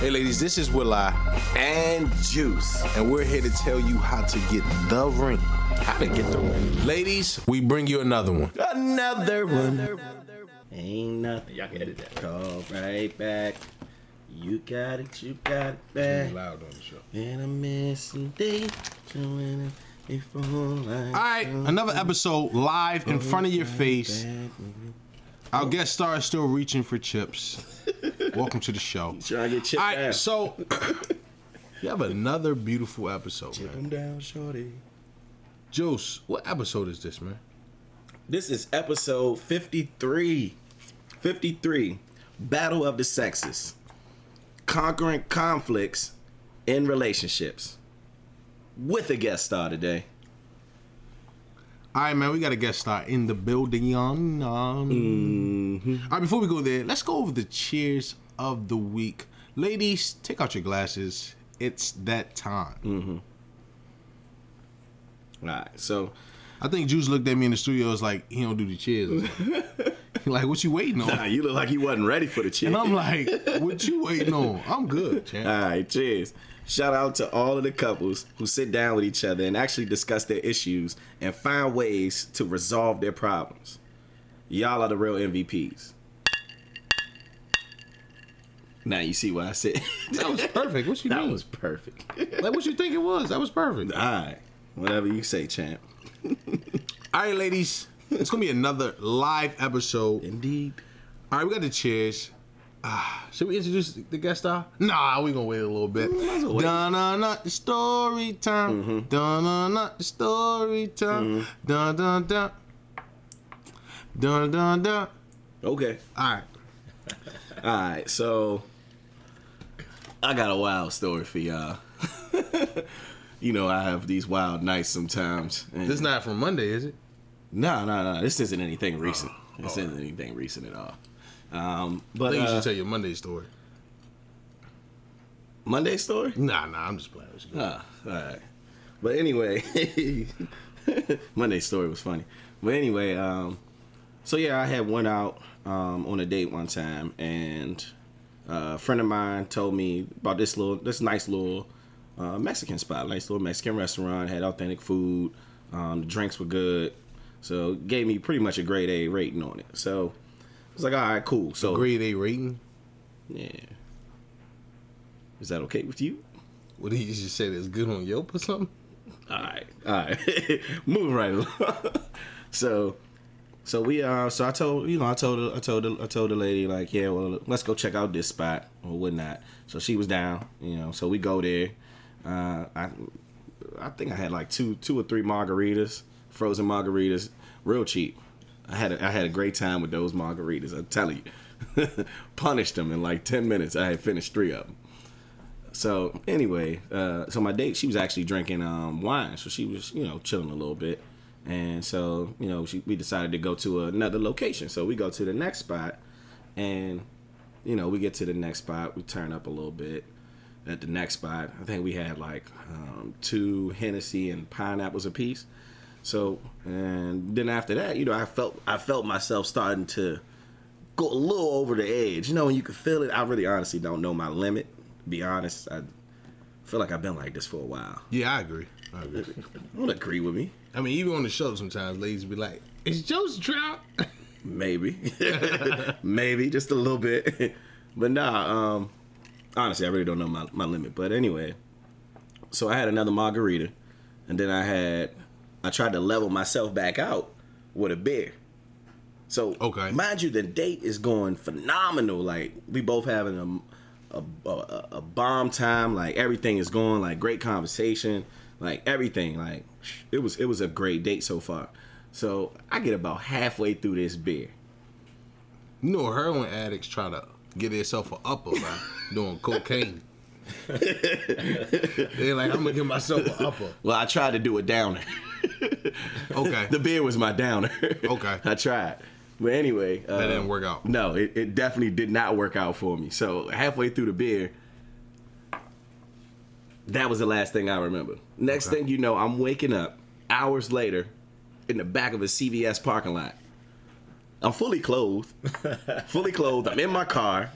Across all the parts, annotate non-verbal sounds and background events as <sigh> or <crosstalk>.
Hey, ladies, this is Will I, and Juice. and we're here to tell you how to get the ring. How to get the ring. Ladies, we bring you another one. Another one. Ain't nothing. Y'all can edit that. Call right back. You got it, you got it back. Loud on the show. And I'm missing day. Showing it before I All right, another episode live in front of your face. Our guest star is still reaching for chips. <laughs> Welcome to the show. Trying to get chipped All right, down. so <coughs> you have another beautiful episode, Chip man. him down, shorty. Juice, what episode is this, man? This is episode 53. 53. Battle of the Sexes. Conquering conflicts in relationships. With a guest star today. All right, man, we got a guest star in the building. Um, Mm-hmm. All right, before we go there, let's go over the cheers of the week. Ladies, take out your glasses. It's that time. Mm. Alright, so I think Juice looked at me in the studio. Was like, he don't do the cheers. <laughs> like, what you waiting on? nah, you look like you wasn't ready for the cheers. And I'm like, what you waiting on? I'm good, champ. Alright, cheers. Shout out to all of the couples who sit down with each other and actually discuss their issues and find ways to resolve their problems. Y'all are the real MVPs. Now you see what I said. <laughs> That was perfect. What you that mean? was perfect. <laughs> like, what you think it was? That was perfect. Alright. Whatever you say, champ. <laughs> All right, ladies, it's gonna be another live episode. Indeed. All right, we got the cheers. Ah, should we introduce the guest star? Nah, we gonna wait a little bit. might as well wait. Dun dun dun, the story time. Dun dun dun, the story time. Dun dun dun. Dun dun dun. Okay. All right. <laughs> Alright, so I got a wild story for y'all. <laughs> you know, I have these wild nights sometimes. This not from Monday, is it? No, no, no. This isn't anything recent. This isn't anything recent at all. Um, I but think you uh, should tell your Monday story. Monday story. Nah, nah, I'm just playing with you. Ah, all right. But anyway, <laughs> Monday story was funny. But anyway, um, so yeah, I had went out um, on a date one time, and uh, a friend of mine told me about this little, this nice little uh, Mexican spot, nice little Mexican restaurant, had authentic food, um, the drinks were good, so gave me pretty much a grade A rating on it. So I was like, all right, cool. So Grade A rating. yeah, is that okay with you? What did you just say? That's good on Yelp or something? All right, all right, <laughs> moving right along. <laughs> so, so we uh, so I told you know I told her, I told I told the lady like yeah well let's go check out this spot or whatnot. So she was down, you know. So we go there. Uh, I I think I had like two two or three margaritas, frozen margaritas, real cheap. I had a, I had a great time with those margaritas. I'm telling you, <laughs> punished them in like ten minutes. I had finished three of them. So anyway, uh, so my date, she was actually drinking um, wine, so she was, you know, chilling a little bit, and so you know, she, we decided to go to another location. So we go to the next spot, and you know, we get to the next spot, we turn up a little bit. At the next spot, I think we had like um, two Hennessy and pineapples apiece. So and then after that, you know, I felt I felt myself starting to go a little over the edge. You know, when you can feel it. I really honestly don't know my limit. Be honest, I feel like I've been like this for a while. Yeah, I agree. I agree. <laughs> Don't agree with me. I mean, even on the show, sometimes ladies be like, "Is Joe's drought?" <laughs> Maybe, <laughs> maybe just a little bit, but nah. Um, honestly, I really don't know my, my limit. But anyway, so I had another margarita, and then I had I tried to level myself back out with a beer. So Okay. mind you, the date is going phenomenal. Like we both having a a, a, a bomb time. Like everything is going like great conversation. Like everything. Like it was it was a great date so far. So I get about halfway through this beer. You know, heroin addicts try to get themselves an upper by <laughs> doing cocaine. <laughs> They're like, I'm gonna give myself an upper. Well, I tried to do a downer. <laughs> Okay. the beer was my downer. Okay. <laughs> I tried. But anyway, uh, That didn't work out. No, it, it definitely did not work out for me. So halfway through the beer, that was the last thing I remember. Next Okay. thing you know, I'm waking up hours later in the back of a CVS parking lot. I'm fully clothed, <laughs> fully clothed. I'm in my car.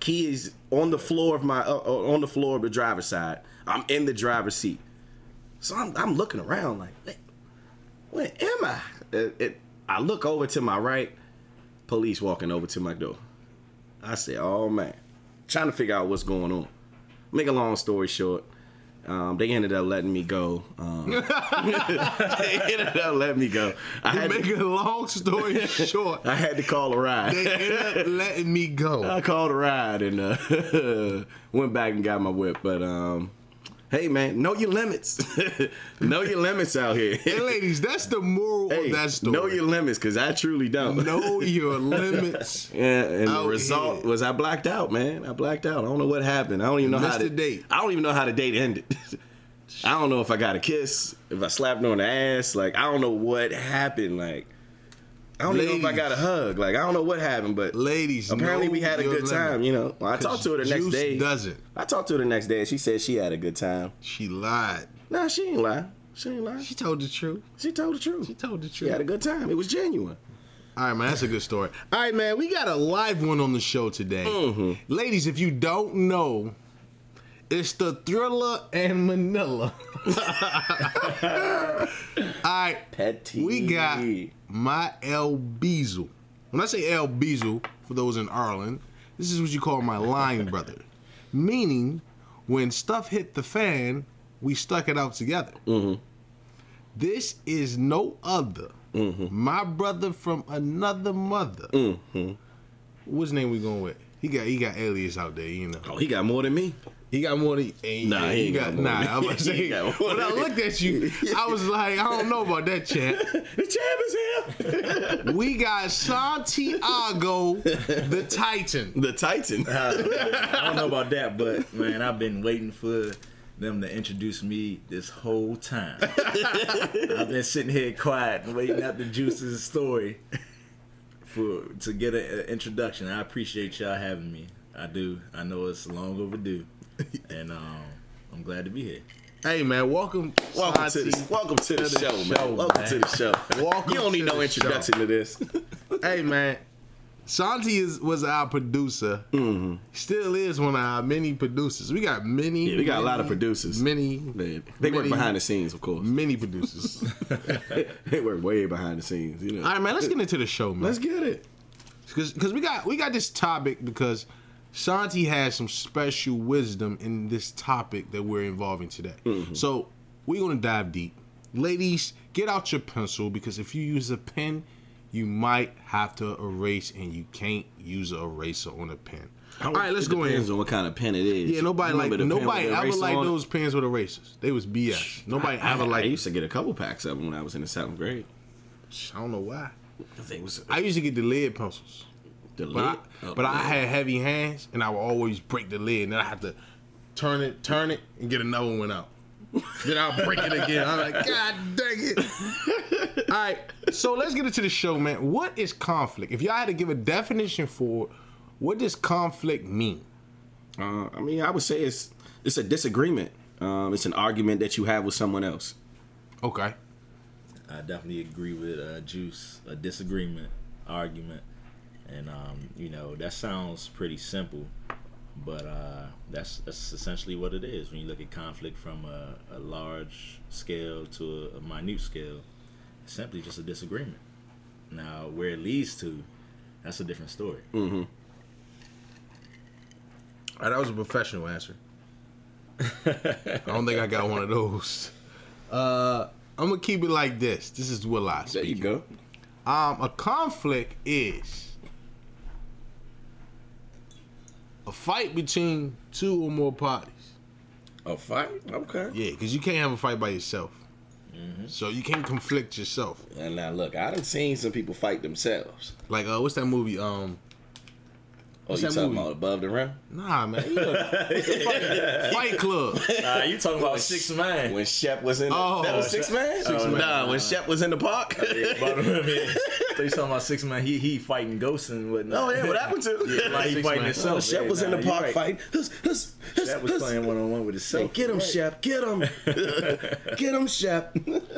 Key is on the floor of my uh, uh, on the floor of the driver's side. I'm in the driver's seat, so I'm I'm looking around like, "Wait, where am I? It, it, I look over to my right, police walking over to my door. I say, oh man, trying to figure out what's going on. Make a long story short, um, they ended up letting me go. Um, <laughs> they ended up letting me go. I had, Make to, a long story <laughs> short, I had to call a ride. they ended up <laughs> letting me go. I called a ride and uh, went back and got my whip. But um, hey, man, know your limits. <laughs> know your limits out here. Hey, ladies, that's the moral Hey, of that story. know your limits, cause I truly don't. Know <laughs> your limits. Yeah, and the result here. was I blacked out, man. I blacked out. I don't know what happened. I don't even know how Missed the the date. I don't even know how the date ended. <laughs> I don't know if I got a kiss, if I slapped her on the ass. Like I don't know what happened. Like I don't even know if I got a hug. Like I don't know what happened, but Ladies, apparently we had a good time. You know, well, I talked to her the next Juice day. doesn't. I talked to her the next day, and she said she had a good time. She lied. Nah, she ain't lie. She ain't lie. She told the truth. She told the truth. She told the truth. She had a good time. It was genuine. All right, man, that's a good story. All right, man, we got a live one on the show today. Mm-hmm. Ladies, if you don't know, it's the Thriller and Manila. <laughs> All right, Petty. we got my El Beazle. When I say El Beazle, for those in Ireland, this is what you call my line brother. <laughs> Meaning, when stuff hit the fan, we stuck it out together. Mm-hmm. This is no other. Mm-hmm. My brother from another mother. Mm-hmm. What's name we going with? He got he got alias out there, you know. Oh, he got more than me. He got more than and Nah, he ain't got more nah. than I'm me. <laughs> about to say, He got more when I looked at you, I was like, I don't know about that, champ. <laughs> The champ is here. <laughs> We got Santiago the Titan. the Titan. Uh, I don't know about that, but man, I've been waiting for them to introduce me this whole time. I've been sitting here quiet and waiting out the juice's story for to get an introduction. I appreciate y'all having me. I do. I know it's long overdue, <laughs> and um, I'm glad to be here. Hey man, welcome, Welcome to Santi. the welcome to the, show, man. show, welcome man. to the show. Welcome you don't need no the introduction to this. <laughs> <laughs> Hey man, Santi is was our producer. Still is one of our many producers. We got many. Mm-hmm. Yeah, we got a lot of producers. Many. They, they work behind the scenes, of course. Many producers. they work way behind the scenes. You know. All right, man. Let's get into the show, man. Let's get it. because we got we got this topic because Santi has some special wisdom in this topic that we're involving today. Mm-hmm. So we're gonna dive deep. Ladies, get out your pencil because if you use a pen, you might have to erase, and you can't use an eraser on a pen. All right, let's it go Depends in. on what kind of pen it is. Yeah, nobody like Remember the pen nobody ever liked those pens with erasers. They was BS. Nobody I, ever I, I used to get a couple packs of them when I was in the seventh grade. I don't know why. They was I used to get the lead pencils. The But I, lid- oh, but I had heavy hands, and I would always break the lid, and then I had to turn it, turn it, and get another one out. then I'll break it again. I'm like, God dang it! <laughs> All right, so let's get into the show, man. What is conflict? If y'all had to give a definition for it, what does conflict mean? Uh, I mean, I would say it's it's a disagreement. Um, it's an argument that you have with someone else. Okay. I definitely agree with uh, Juice. A disagreement, argument, and um, you know that sounds pretty simple, but uh, that's that's essentially what it is. When you look at conflict from a, a large scale to a, a minute scale, it's simply just a disagreement. Now, where it leads to, that's a different story. All right, that was a professional answer. <laughs> I don't think I got one of those. Uh, I'm gonna keep it like this. This is Will I speak. There you go. Um, a conflict is a fight between two or more parties. A fight? Okay. Yeah, because you can't have a fight by yourself. Mm-hmm. So you can't conflict yourself. And now look, I done seen some people fight themselves. Like, uh, what's that movie? Um, Oh, What's you talking movie? about above the rim? nah, man. You know, what's the fight, fight Club. Uh, you talking about six man? When Shep was in Oh, that was six man? Six Man. Nah, when Shep was in the park. But, I mean, so you talking about six man? He he fighting ghosts and whatnot. oh yeah, what happened to? <laughs> Yeah, like he Six fighting Man. himself. Oh, Shep Yeah, was in the park right. fighting. Hus, hus, hus, Shep was playing one on one with Hey, himself. get him, Shep. Get him. <laughs> get him, Shep.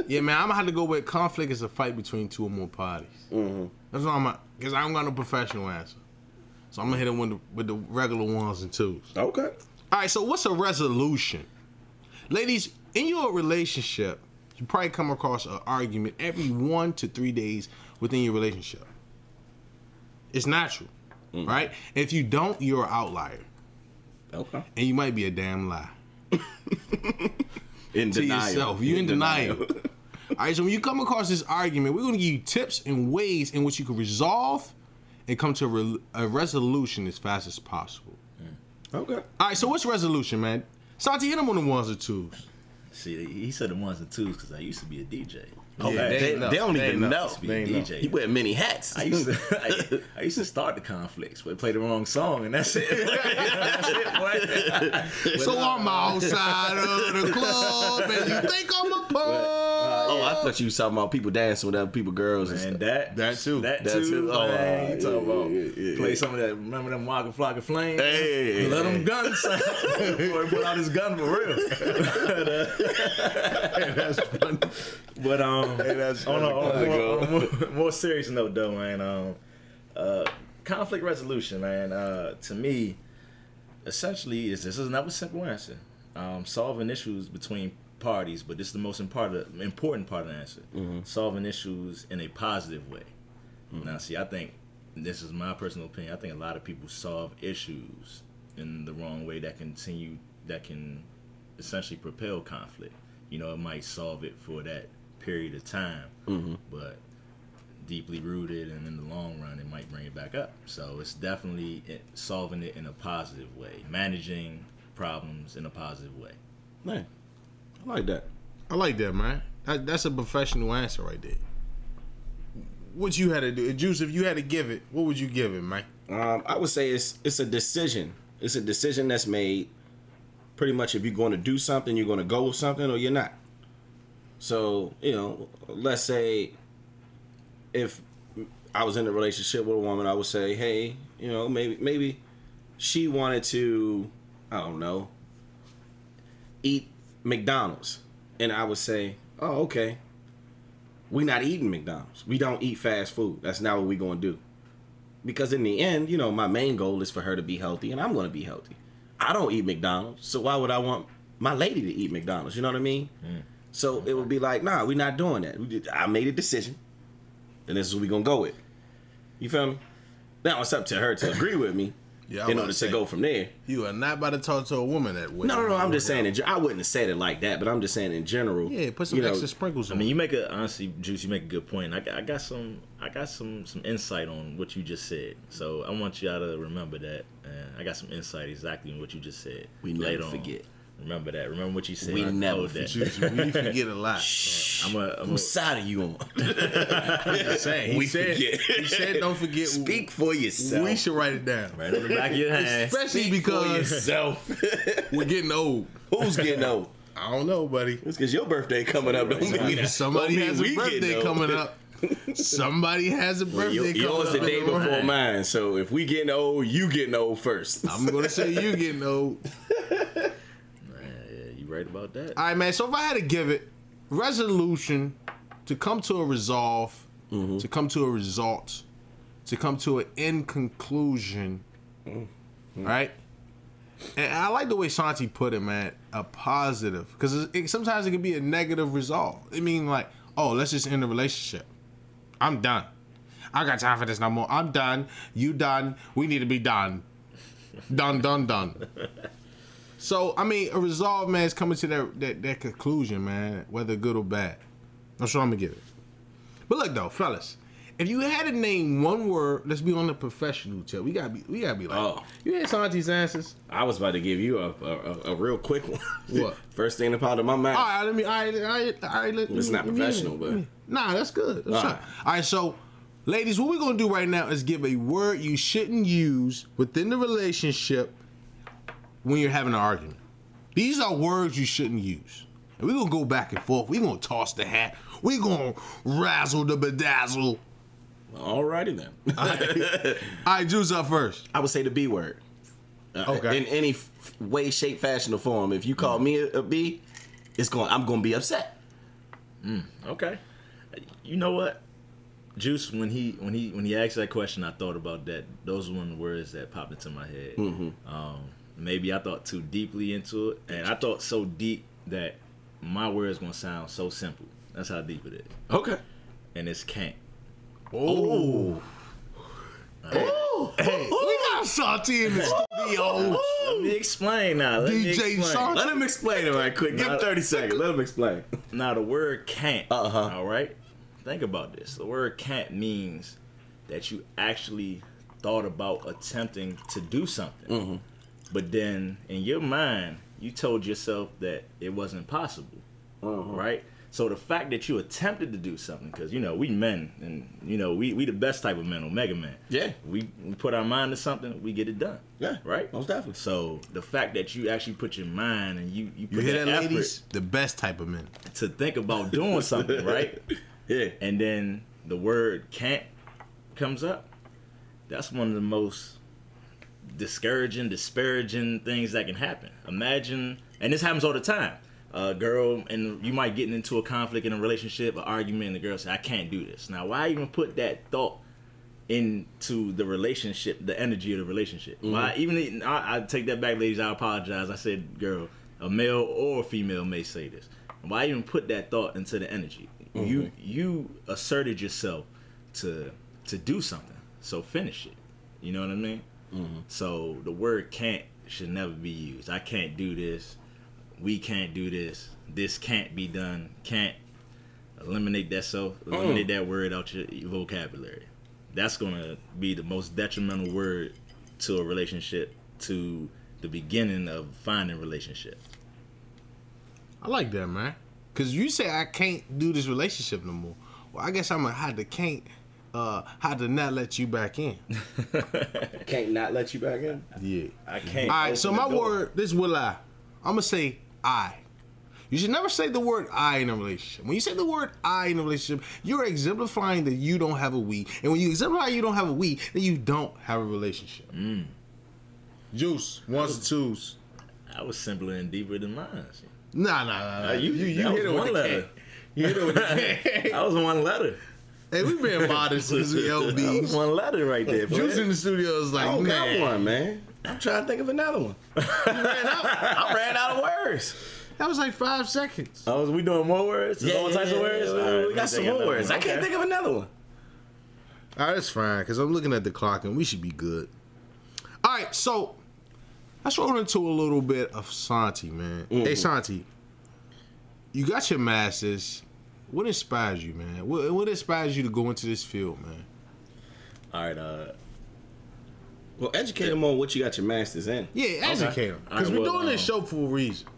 Yeah, man, I'm gonna have to go with conflict is a fight between two or more parties. Mm-hmm. That's what I'm because I don't got no professional answer. So I'm gonna hit him with the, with the regular ones and twos. Okay. All right, so what's a resolution? Ladies, in your relationship, you probably come across an argument every one to three days within your relationship. It's natural, mm. right? If you don't, you're an outlier, Okay. and you might be a damn lie <laughs> In to denial. yourself. You in denial. All <laughs> right, so when you come across this argument, we're gonna give you tips and ways in which you can resolve and come to a, re- a resolution as fast as possible. okay. All right, so what's resolution, man? Santi, hit him on the ones or twos. See, he said the ones and twos because I used to be a DJ. Oh, Yeah, they, they they, don't They even know. know. Used to be They a know. DJ. He wear many hats. I used to I, I used to start the conflicts, but play the wrong song, and that's it. <laughs> that's it, boy. So I'm outside of the club, and you think I'm a punk. Oh, I thought you was talking about people dancing with other people, girls and And stuff. that, That too. that, That too, too. Oh, man. You talking about yeah, yeah, yeah. play some of that? Remember them Waka Flocka Flame? Hey, let hey. them guns sound. <laughs> Boy, put out his gun for real. <laughs> That's funny. But um, that's- on, a, on, that's a a more, good on a more, more serious note, though, man. Um, uh, conflict resolution, man. Uh, to me, essentially, is this is another simple answer. Um, solving issues between parties, but this is the most important important part of the answer. Mm-hmm. Solving issues in a positive way. Mm-hmm. Now, see, I think this is my personal opinion. I think a lot of people solve issues in the wrong way that continue that can essentially propel conflict. You know, it might solve it for that period of time, mm-hmm. but deeply rooted, and in the long run, it might bring it back up. So it's definitely it, solving it in a positive way, managing problems in a positive way. Man, I like that. I like that, man. That, that's a professional answer right there. What you had to do, Juice? If you had to give it, what would you give it, Mike? Um, I would say it's it's a decision. It's a decision that's made. Pretty much, if you're going to do something, you're going to go with something, or you're not. So you know, let's say if I was in a relationship with a woman, I would say, hey, you know, maybe maybe she wanted to, I don't know, eat McDonald's, and I would say, oh, okay. We not eating McDonald's. We don't eat fast food. That's not what we gonna do because in the end, you know, my main goal is for her to be healthy, and I'm going to be healthy. I don't eat McDonald's, so why would I want my lady to eat McDonald's? You know what I mean? Mm. So it would be like, nah, we're not doing that. We did, I made a decision, and this is what we're gonna go with. You feel me? Now it's up to her to agree with me Yeah, I in order to saying. go from there. You are not about to talk to a woman that way. No, no, no. I'm just saying. I wouldn't have said it like that, but I'm just saying in general. Yeah, put some you know, extra sprinkles I mean, you make a honestly, Juice. You make a good point. I got, I got some, I got some, some insight on what you just said. So I want y'all to remember that. And I got some insight exactly on what you just said. We never later on. Forget. Remember that. Remember what you said. We I never. Juice, we forget a lot. <laughs> I'm a, I'm Whose side are you on? <laughs> saying, he we said, forget. He said, "Don't forget." <laughs> Speak for yourself. We should write it down, right on the back of your hand. especially Speak for because yourself. we're getting old. Who's getting old? I don't know, buddy. It's because your birthday coming up. Don't mean that. Somebody has a birthday coming up. Somebody has a birthday coming yours the day before room. mine. So if we getting old, you getting old first. I'm gonna say you getting old. Right about that. All right, man. So if I had to give it resolution to come to a resolve, mm-hmm. to come to a result, to come to an end conclusion, mm-hmm. right? And I like the way Santi put it, man. A positive, because it, it- sometimes it can be a negative resolve. I mean, like, oh, let's just end the relationship. I'm done. I got time for this no more. I'm done. You done. We need to be done. Done, done, done. <laughs> So I mean, a resolve man is coming to that, that that conclusion, man, whether good or bad. That's what I'm gonna give it. But look though, fellas, if you had to name one word, let's be on the professional tip. We gotta be, we gotta be like, Oh. you had Santi's answers. I was about to give you a a, a, real quick one. What? <laughs> First thing that popped in my mind. All right, let me. All right, all right, all right let, It's not me- professional, let me- but- nah, that's good. That's All right. all right, so. Ladies, what we're gonna do right now is give a word you shouldn't use within the relationship when you're having an argument. These are words you shouldn't use. And we're gonna go back and forth. We're gonna toss the hat. We're gonna razzle the bedazzle. Alrighty then. <laughs> All right, Juice up first. I would say the B word. Uh, Okay. In any f- way, shape, fashion, or form. If you call me a, a B, it's going. I'm going to be upset. Okay. You know what? Juice, when he when he when he asked that question, I thought about that. Those were one the words that popped into my head. Mm-hmm. Um, maybe I thought too deeply into it, and I thought so deep that my words gonna sound so simple. That's how deep it is, Okay. and it's can't. Oh. Oh, Hey, we got Santi in the studio. Let me explain now. Let me DJ explain. Sean- Let him explain it right quick. Give him 30 seconds. Let him explain. Now the word can't. Uh-huh. All right. Think about this. The word can't means that you actually thought about attempting to do something, Mm-hmm. But then in your mind you told yourself that it wasn't possible. Uh-huh. Right. So the fact that you attempted to do something, because you know we men, and you know we we the best type of men, Omega man. Yeah. We, we put our mind to something, we get it done. Yeah. Right. Most definitely. So the fact that you actually put your mind and you you put You hear that, effort ladies? The best type of men. to think about doing something, <laughs> right? Yeah. And then the word can't comes up. That's one of the most discouraging, disparaging things that can happen. Imagine, and this happens all the time. A girl, and you might get into a conflict in a relationship, an argument, and the girl say, I can't do this. Now, why even put that thought into the relationship, the energy of the relationship? Mm-hmm. Why even, I, I take that back, ladies, I apologize. I said, girl, a male or a female may say this. Why even put that thought into the energy? You mm-hmm. you asserted yourself to to do something, so finish it. You know what I mean? So the word can't should never be used. I can't do this. We can't do this. This can't be done. Can't eliminate that self. Mm. Eliminate that word out your, your vocabulary. That's gonna be the most detrimental word to a relationship, to the beginning of finding relationship. I like that, man. Cause you say I can't do this relationship no more. Well, I guess I'm gonna have to can't uh have to not let you back in. <laughs> Can't not let you back in. Yeah. I can't. All right, so my door. word, this will I. I'm gonna say I. You should never say the word I in a relationship. When you say the word I in a relationship, you're exemplifying that you don't have a we. And when you exemplify you don't have a we, then you don't have a relationship. Mm. Juice, ones and twos. I was simpler and deeper than mine. Nah, nah, nah. nah. You- you you hit it with one letter. You hit it with K. <laughs> Was one letter. Hey, we been modest since we LBs. one letter right there. Juice in the studio is like, I don't man. got one, man. I'm trying to think of another one. <laughs> I ran out of words. That was like five seconds. Oh, we doing more words? There's all types of words. we- All right, we got some more words. one. I can't Okay. think of another one. All right, that's fine because I'm looking at the clock and we should be good. All right, so let's roll into a little bit of Santi, man. Hey, mm-hmm. Santi, you got your masters. What inspires you, man? What, what inspires you to go into this field, man? All right. Uh, Well, educate them on what you got your masters in. Yeah, educate them because we're doing this um, show for a reason.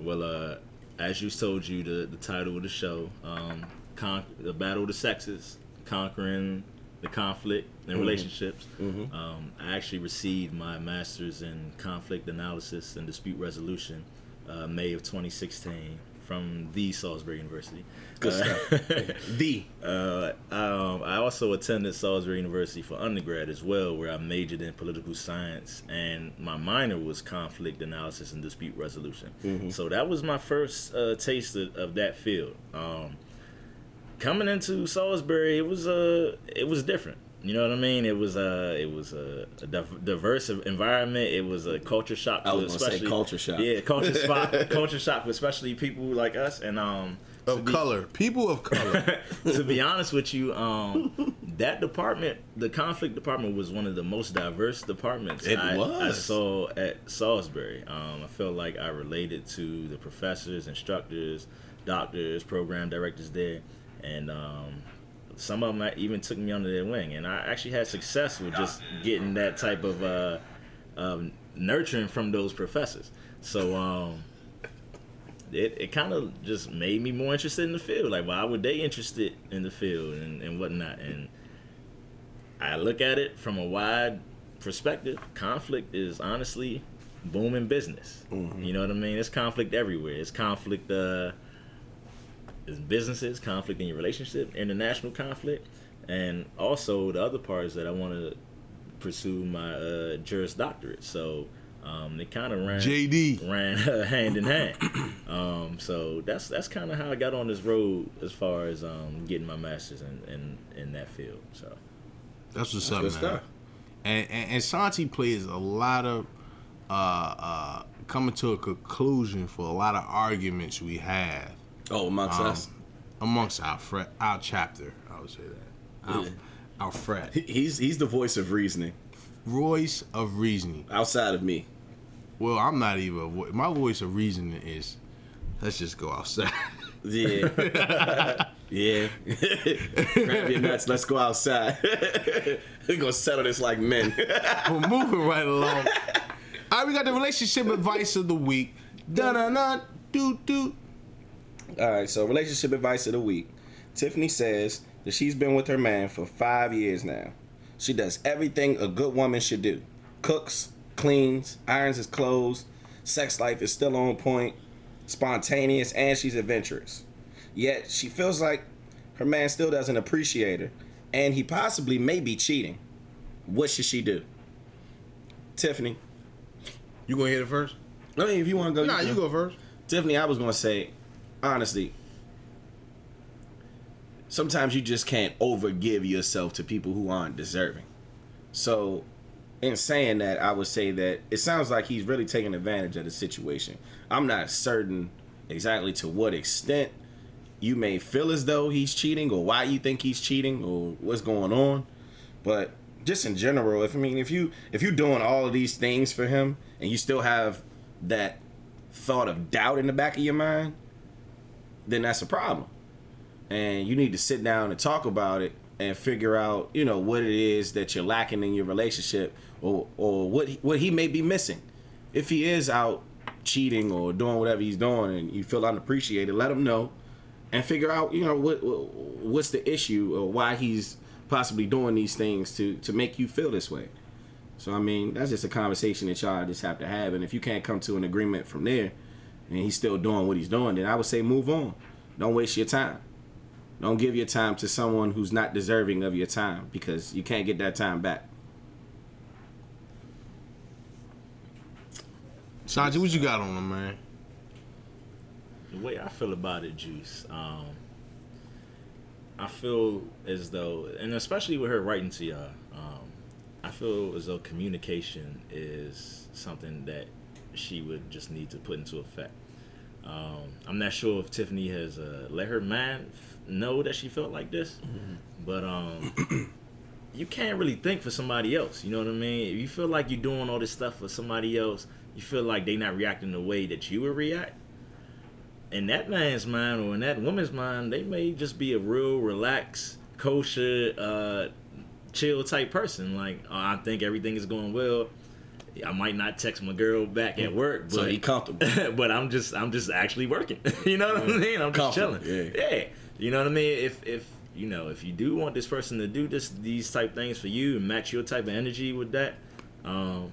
well, uh, as you told you, the, the title of the show, um, con- the battle of the sexes, conquering the conflict in relationships. Um, I actually received my master's in conflict analysis and dispute resolution, uh, May of 2016, from the Salisbury University. Good Uh, stuff. <laughs> the. Uh, um, I also attended Salisbury University for undergrad as well, where I majored in political science, and my minor was conflict analysis and dispute resolution. So that was my first uh, taste of, of that field. Um, coming into Salisbury, it was uh, it was different. You know what I mean? It was uh, it was a, a diverse environment. It was a culture shock. I was for gonna say especially- culture shock. Yeah, culture <laughs> spot, culture shock, especially people like us. And um, Of be- color, people of color. <laughs> to be honest with you, um, that department, the conflict department, was one of the most diverse departments It I, I was. saw at Salisbury. Um, I felt like I related to the professors, instructors, doctors, program directors there, and um, some of them even took me under their wing. And I actually had success with just getting that type of uh, um, nurturing from those professors. So. Um, it, it kind of just made me more interested in the field. Like, why were they interested in the field and, and whatnot? And I look at it from a wide perspective. Conflict is honestly booming business. You know what I mean? It's conflict everywhere. It's conflict uh, in businesses, conflict in your relationship, international conflict, and also the other part is that I want to pursue my uh, Juris Doctorate. So Um, they kind of ran JD. ran <laughs> hand in hand. Um, so that's that's kind of how I got on this road as far as um, getting my masters in, in in that field. So That's what's That's up, man. stuff. And, and and Santi plays a lot of uh, uh, coming to a conclusion for a lot of arguments we have Oh, amongst um, us. amongst our fret, our chapter. I would say that our, Yeah. our He's he's the voice of reasoning voice of reasoning. outside of me. Well, I'm not even. a vo- My voice of reasoning is, let's just go outside. <laughs> Yeah. <laughs> yeah. <laughs> Grab your nuts. Let's go outside. We're gonna settle this like men. We're moving right along. All right, we got the relationship advice of the week. Da da da do do. All right, so relationship advice of the week. Tiffany says that she's been with her man for five years now. She does everything a good woman should do cooks, cleans, irons his clothes, sex life is still on point, spontaneous, and she's adventurous. Yet she feels like her man still doesn't appreciate her, and he possibly may be cheating. What should she do? Tiffany, You gonna hit it first? I mean, if you want to go, Nah, can. you go first. Tiffany, I was gonna say, honestly, sometimes you just can't overgive yourself to people who aren't deserving. So, in saying that, I would say that it sounds like he's really taking advantage of the situation. I'm not certain exactly to what extent you may feel as though he's cheating or why you think he's cheating or what's going on, but just in general, if I mean if you if you're doing all of these things for him and you still have that thought of doubt in the back of your mind, then that's a problem. And you need to sit down and talk about it and figure out, you know, what it is that you're lacking in your relationship or or what he, what he may be missing. If he is out cheating or doing whatever he's doing and you feel unappreciated, let him know and figure out, you know, what what- what's the issue or why he's possibly doing these things to to make you feel this way. So I mean, that's just a conversation that y'all just have to have. And if you can't come to an agreement from there, and he's still doing what he's doing, then I would say move on. Don't waste your time. Don't give your time to someone who's not deserving of your time because you can't get that time back. Santi, what you got on him, man? the way I feel about it, Juice, um, I feel as though, and especially with her writing to y'all, um, I feel as though communication is something that she would just need to put into effect. Um, I'm not sure if Tiffany has uh, let her man f- know that she felt like this, but um, <clears throat> you can't really think for somebody else. You know what I mean? If you feel like you're doing all this stuff for somebody else, you feel like they're not reacting the way that you would react. In that man's mind or in that woman's mind, they may just be a real relaxed, kosher, uh, chill type person. Like, oh, I think everything is going well. I might not text my girl back at work, but So he comfortable. <laughs> but I'm just I'm just actually working. <laughs> you know what I mean? I'm just chilling. Yeah. yeah. You know what I mean? If if you know if you do want this person to do this these type things for you and match your type of energy with that, um,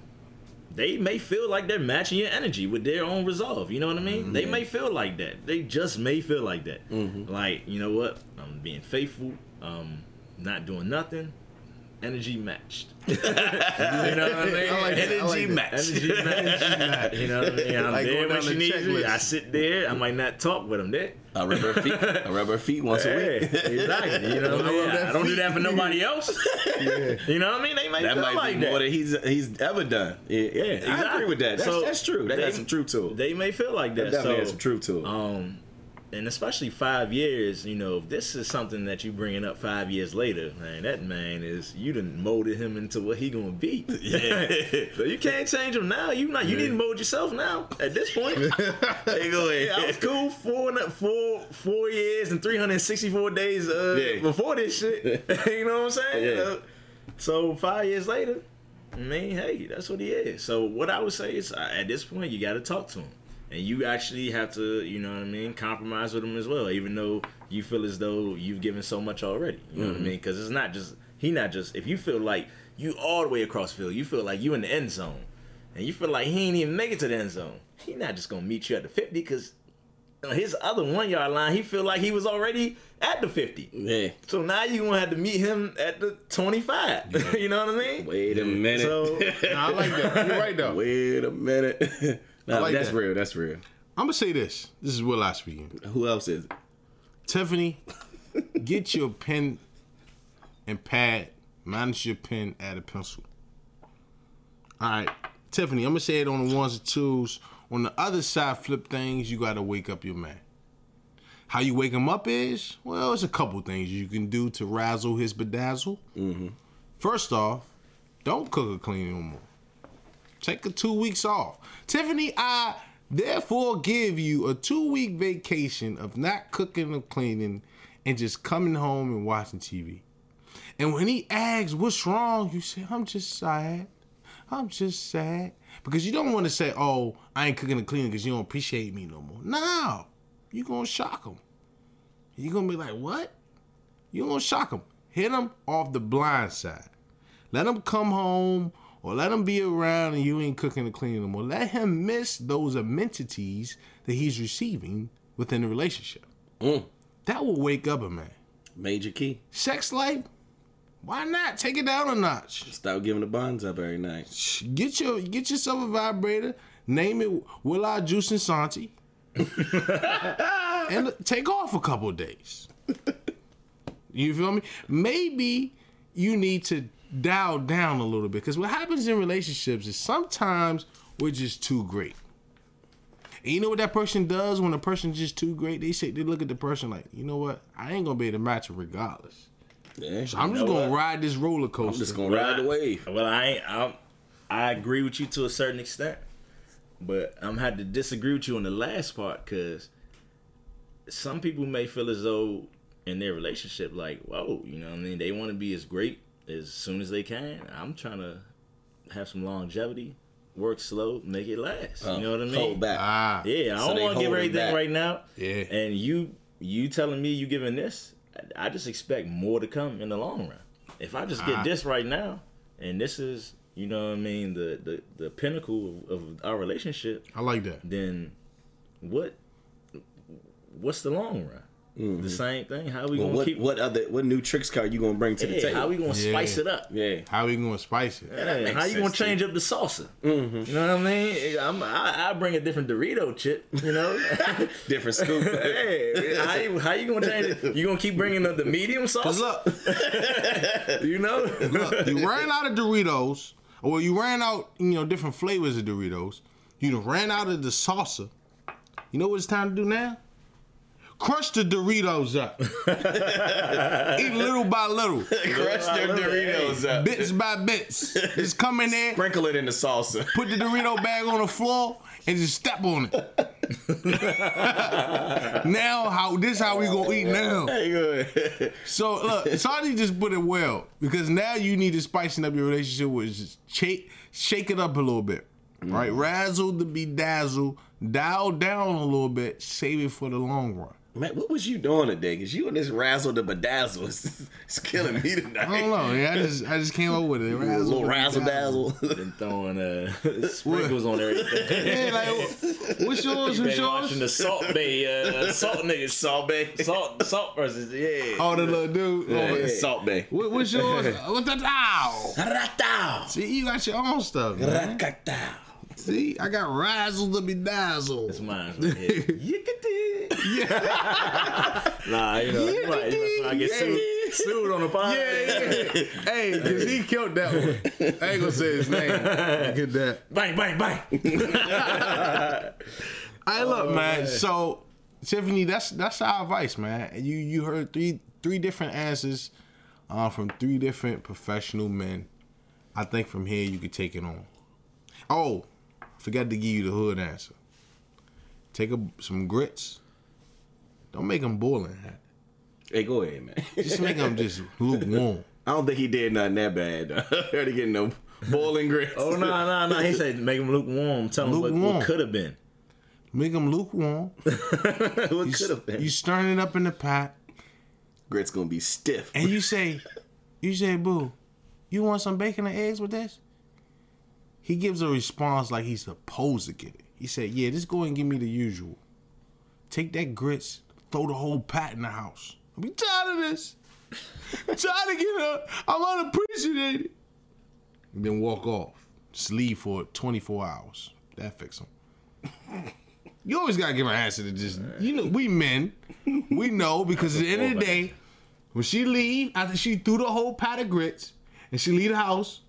they may feel like they're matching your energy with their own resolve. You know what I mean? They may feel like that. They just may feel like that. Like you know what? I'm being faithful. Um, not doing nothing. Energy matched. <laughs> you know what I mean? I like that. I Energy like that. match. Energy match. <laughs> you know what I mean? I'm Like there when she the needs me. I sit there. I might not talk with them there. I rub her feet. I rub her feet once Yeah, a week. exactly. You know what I <laughs> mean? I don't do that for nobody else. You know what I mean? They may That feel might like be that. more than he's he's ever done. Yeah, yeah I Exactly. agree with that. That's, So, that's true. That they- has some truth to it. They may feel like that. That definitely so, has some truth to it. And especially five years, you know, if this is something that you bringing up five years later, man, that man is you done molded him into what he gonna be. <laughs> Yeah. so you can't change him now. You not you need to mold yourself now. At this point, <laughs> Hey, go ahead. <laughs> yeah, I was cool four four four years and three hundred sixty four days uh, Yeah. before this shit. you know what I'm saying? Yeah. Uh, so five years later, I mean, hey, that's what he is. So what I would say is, uh, at this point, you got to talk to him, and you actually have to, you know what I mean, compromise with him as well. Even though you feel as though you've given so much already, you know what I mm-hmm. mean? Because it's not just he, not just if you feel like you all the way across field, you feel like you in the end zone, and you feel like he ain't even make it to the end zone. He not just gonna meet you at the fifty because his other one yard line, he feel like he was already at the fifty. Yeah. So now you gonna have to meet him at the twenty five. <laughs> you know what I mean? Wait a minute. So I like that. You're right though. <laughs> Wait a minute. <laughs> no, like that's that. real. That's real. I'm gonna say this. This is Will I speaking. Who else is it? Tiffany, <laughs> get your pen and pad. Minus your pen, add a pencil. All right, Tiffany. I'm gonna say it on the ones and twos. On the other side, flip things. You gotta wake up your man. How you wake him up is well, it's a couple things you can do to razzle his bedazzle. Mm-hmm. First off, don't cook or clean no more. Take a two weeks off. Tiffany, I therefore give you a two week vacation of not cooking or cleaning and just coming home and watching TV. And when he asks what's wrong, you say, I'm just sad. I'm just sad. Because you don't want to say, oh, I ain't cooking and cleaning because you don't appreciate me no more. No. you going to shock him. you going to be like, what? you going to shock him. Hit him off the blind side. Let him come home or let him be around and you ain't cooking and cleaning no more. Let him miss those amenities that he's receiving within the relationship. Mm. That will wake up a man. Major key. Sex life, why not? Take it down a notch. Stop giving the bonds up every night. Get your get yourself a vibrator. Name it Will I Juice and Santi. <laughs> and take off a couple days. You feel me? Maybe you need to dial down a little bit because what happens in relationships is sometimes we're just too great. And you know what that person does when a person's just too great? They say they look at the person like, you know what? I ain't gonna be able to match him regardless. Yeah. So I'm just gonna what? ride this roller coaster. I'm just gonna ride the wave. Well, I ain't. I'm, I agree with you to a certain extent, but I'm had to disagree with you on the last part because some people may feel as though in their relationship, like, whoa, you know, what I mean, they want to be as great as soon as they can. I'm trying to have some longevity, work slow, make it last. you know what I mean? Hold back. ah, Yeah, I So don't want to give holding everything back. right now. Yeah. And you you telling me you giving this, I I just expect more to come in the long run. If I just get Ah. this right now, and this is, you know what I mean, the the, the pinnacle of, of our relationship, I like that. then what what's the long run? The mm-hmm. same thing. How we Well, gonna what keep what other what new tricks card you gonna bring to the table? how we gonna Yeah. spice it up? yeah. How we gonna spice it? Yeah, makes how you gonna sense to change up the salsa? Mm-hmm. You know what I mean? I'm, I, I bring a different Dorito chip. You know, <laughs> Different scoop. <laughs> Hey, how you, how you gonna change it? You gonna keep bringing the, the medium sauce? Cause look, <laughs> you know, look, you ran out of Doritos, or you ran out, you know, different flavors of Doritos. You done ran out of the salsa. You know what it's time to do now? Crush the Doritos up. <laughs> Eat little by little, Crush their Doritos up. bits by bits. Just come in there, Sprinkle it in the salsa. put the Dorito bag on the floor, and just step on it. <laughs> now, how this how we gonna eat now? So look, Santi just put it well because now you need to spicing up your relationship with just shake, shake it up a little bit, right? Mm. Razzle the bedazzle, dial down a little bit, save it for the long run. Man, what was you doing today? Cause you and this razzle the bedazzle is it's killing me tonight. <laughs> I don't know. Yeah, I just I just came up with it. A Razzle little razzle dazzle. been throwing uh, sprinkles on everything. Yeah, like what's yours? What's Been watching the? Salt Bae, uh, Salt niggas, <laughs> Salt Bae, Salt, Salt versus yeah. Oh, the little dude. Yeah, Oh, it's Salt Bae. what, what's yours? <laughs> What's that? Ow! Ratao. See, you got your own stuff. Man. See, I got razzle the bedazzle. That's mine. Right here. <laughs> <laughs> nah, you know, you might, you might get sued, sued on the podcast. Yeah, yeah. hey, cause he killed that one. I ain't gonna say his name. Get that. Bang, bang, bang. <laughs> Hey, look, man. So, Tiffany, that's that's our advice, man. You you heard three three different answers uh, from three different professional men. I think from here you could take it on. Oh, forgot to give you the hood answer. Take a, some grits. Don't make them boiling hot. Hey, go ahead, man. Just make them just <laughs> lukewarm. I don't think he did nothing that bad. though. <laughs> heard he getting no boiling grits. Oh no, no, no. He said make them lukewarm. Tell him what, Lukewarm. what could have been. Make them lukewarm. <laughs> what You, could have been. you stirring it up in the pot. Grits gonna be stiff. And you say, you say, boo, you want some bacon and eggs with this? He gives a response like he's supposed to get it. He said, yeah, just go and give me the usual. take that grits, throw the whole pat in the house. I'm tired of this. I'm trying to get her. I'm unappreciated. And then walk off. Just leave for 24 hours. That fix them. You always gotta give an answer to just you know we men, we know because at the end of the day, when she leave after she threw the whole pat of grits and she leave the house,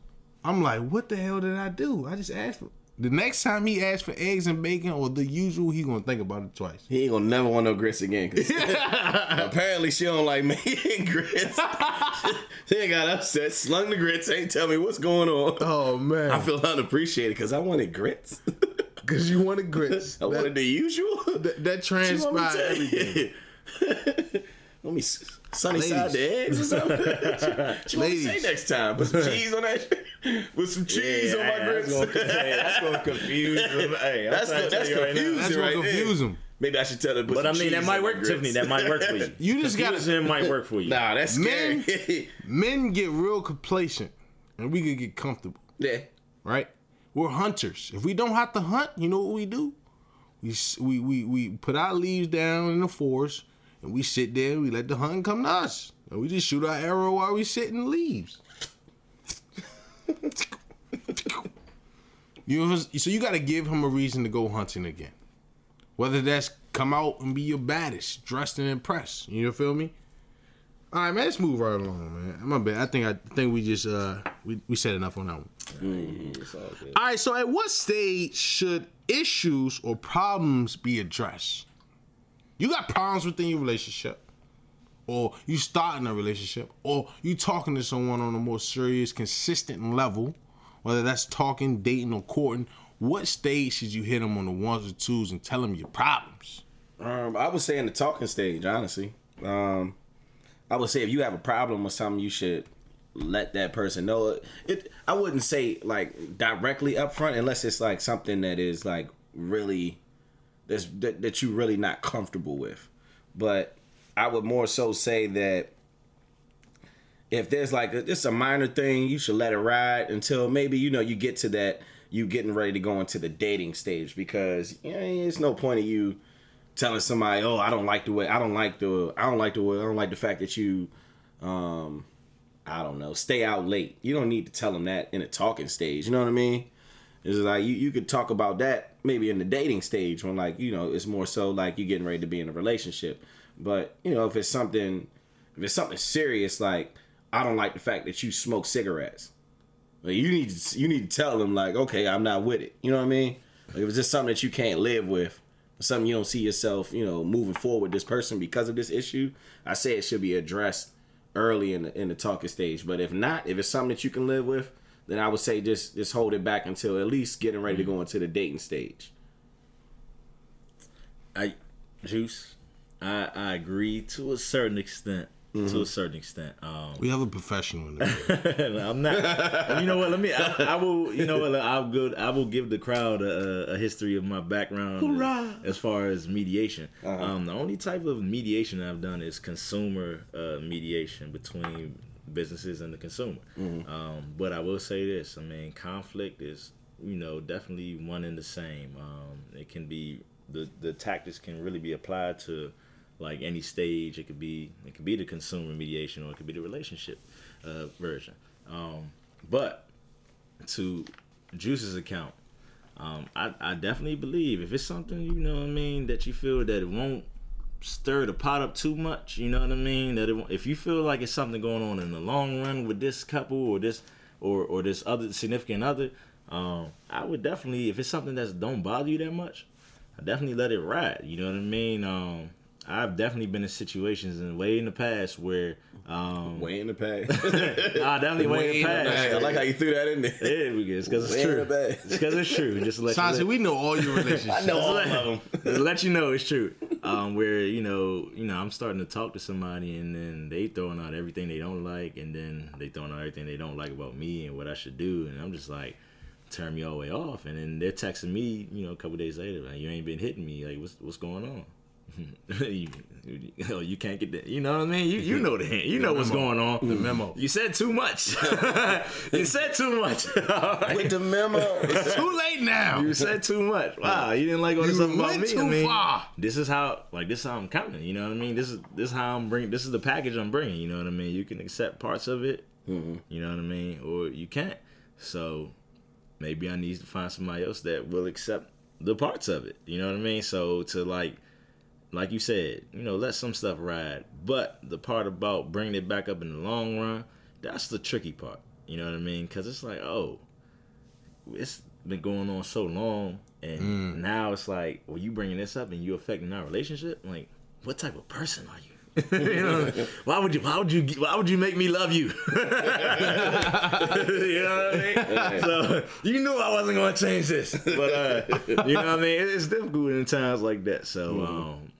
I'm like, what the hell did I do? I just asked for. The next time he asks for eggs and bacon or the usual, he gonna think about it twice. He ain't gonna never want no grits again. <laughs> apparently she don't like me <laughs> and grits. <laughs> she ain't got upset, slung the grits, ain't tell me what's going on. Oh man, I feel unappreciated because I wanted grits. because you wanted grits. I wanted the usual. that, that She want me transpired everything. Let me sunny Ladies. side the eggs or something. <laughs> she want me to say next time. Put some cheese on that. <laughs> With some cheese on my grits. That's gonna, that's gonna confuse <laughs> them. Hey, I'm That's trying go- to that's you right now. confusing. That's what right confuse him. Maybe I should tell her. to Put But I mean, that might work. Tiffany. That might work for you. You just gotta- Confusion might work for you. Nah, that's Men- scary. Men get real complacent, and we can get comfortable. yeah. right? We're hunters. If we don't have to hunt, you know what we do? We we we, we put our leaves down in the forest and we sit there. We let the hunting come to us, and we just shoot our arrow while we sit in leaves. <laughs> you know, so you got to give him a reason to go hunting again, whether that's come out and be your baddest, dressed and impressed. You feel me? All right, man. Let's move right along, man. My bad. I think I think we just uh we, we said enough on that one. All. All right, so at what stage should issues or problems be addressed? You got problems within your relationship, or you starting a relationship, or you talking to someone on a more serious, consistent level, whether that's talking, dating, or courting. What stage should you hit them on the ones or twos and tell them your problems? Um, I would say in the talking stage, honestly. Um, I would say if you have a problem with something, you should let that person know it. it I wouldn't say like directly up front unless it's like something that is like really that's that, that you really not comfortable with. But I would more so say that if there's like it's a minor thing, you should let it ride until maybe you know you get to that you getting ready to go into the dating stage because you know, it's no point of you telling somebody, "Oh, I don't like the way I don't like the I don't like the way I don't like the fact that you um I don't know, stay out late." You don't need to tell them that in a talking stage, you know what I mean? It's like you, you could talk about that maybe in the dating stage when like, you know, it's more so like you're getting ready to be in a relationship. But, you know, if it's something if it's something serious like I don't like the fact that you smoke cigarettes. Like, you need to, you need to tell them like, okay, I'm not with it. You know what I mean? Like, if it's just something that you can't live with, something you don't see yourself, you know, moving forward with this person because of this issue, I say it should be addressed early in the in the talking stage. But if not, if it's something that you can live with, then I would say just just hold it back until at least getting ready to go into the dating stage. I Juice, I I agree to a certain extent. To a certain extent. Um, We have a professional in there. <laughs> I'm not. You know what? Let me. I, I will. You know what? I'll go. I will give the crowd a, a history of my background Hoorah! as far as mediation. Uh-huh. Um, the only type of mediation I've done is consumer uh, mediation between businesses and the consumer. Mm-hmm. Um, but I will say this: I mean, conflict is you know definitely one and the same. Um, it can be the the tactics can really be applied to like any stage. It could be it could be the consumer mediation or it could be the relationship uh, version. Um, but to Juice's account, um, I, I definitely believe if it's something you know what I mean that you feel that it won't stir the pot up too much, you know what I mean. That it, if you feel like it's something going on in the long run with this couple or this or or this other significant other, um, I would definitely if it's something that don't bother you that much, I definitely let it ride. You know what I mean. Um, I've definitely been in situations in way in the past where um, Way in the <laughs> past. nah, definitely way, Way in the in the past. I like how you threw that in there. Yeah, we good. because it's in true. the bag. It's because it's true. Just to let you Santi, know. we know all your relationships. <laughs> I know all of let- them. <laughs> just let you know it's true. Um, where you know, you know, I'm starting to talk to somebody, and then they throwing out everything they don't like, and then they throwing out everything they don't like about me and what I should do, and I'm just like, turn me all the way off, and then they're texting me, you know, a couple days later, like you ain't been hitting me, like what's what's going on? You, <laughs> you, you can't get that. You know what I mean? You you know the hint. You know what's going on. The memo. You said too much. <laughs> you said too much. <laughs> With the memo. It's too late now. You said too much. Wow, you didn't like all this You stuff about went me. too I mean, far. this is how, like, this is how I'm coming. You know what I mean? This is this is how I'm bringing. This is the package I'm bringing. You know what I mean? You can accept parts of it. Mm-hmm. You know what I mean, or you can't. So maybe I need to find somebody else that will accept the parts of it. You know what I mean? So to like, like you said, you know, let some stuff ride. But the part about bringing it back up in the long run, that's the tricky part. You know what I mean? Because it's like, oh, it's been going on so long, and now it's like, well, you bringing this up and you affecting our relationship. Like, what type of person are you? <laughs> you know, why would you? Why would you? Why would you make me love you? <laughs> you know what I mean? So you knew I wasn't going to change this, but uh, you know what I mean. It's difficult in times like that. So um,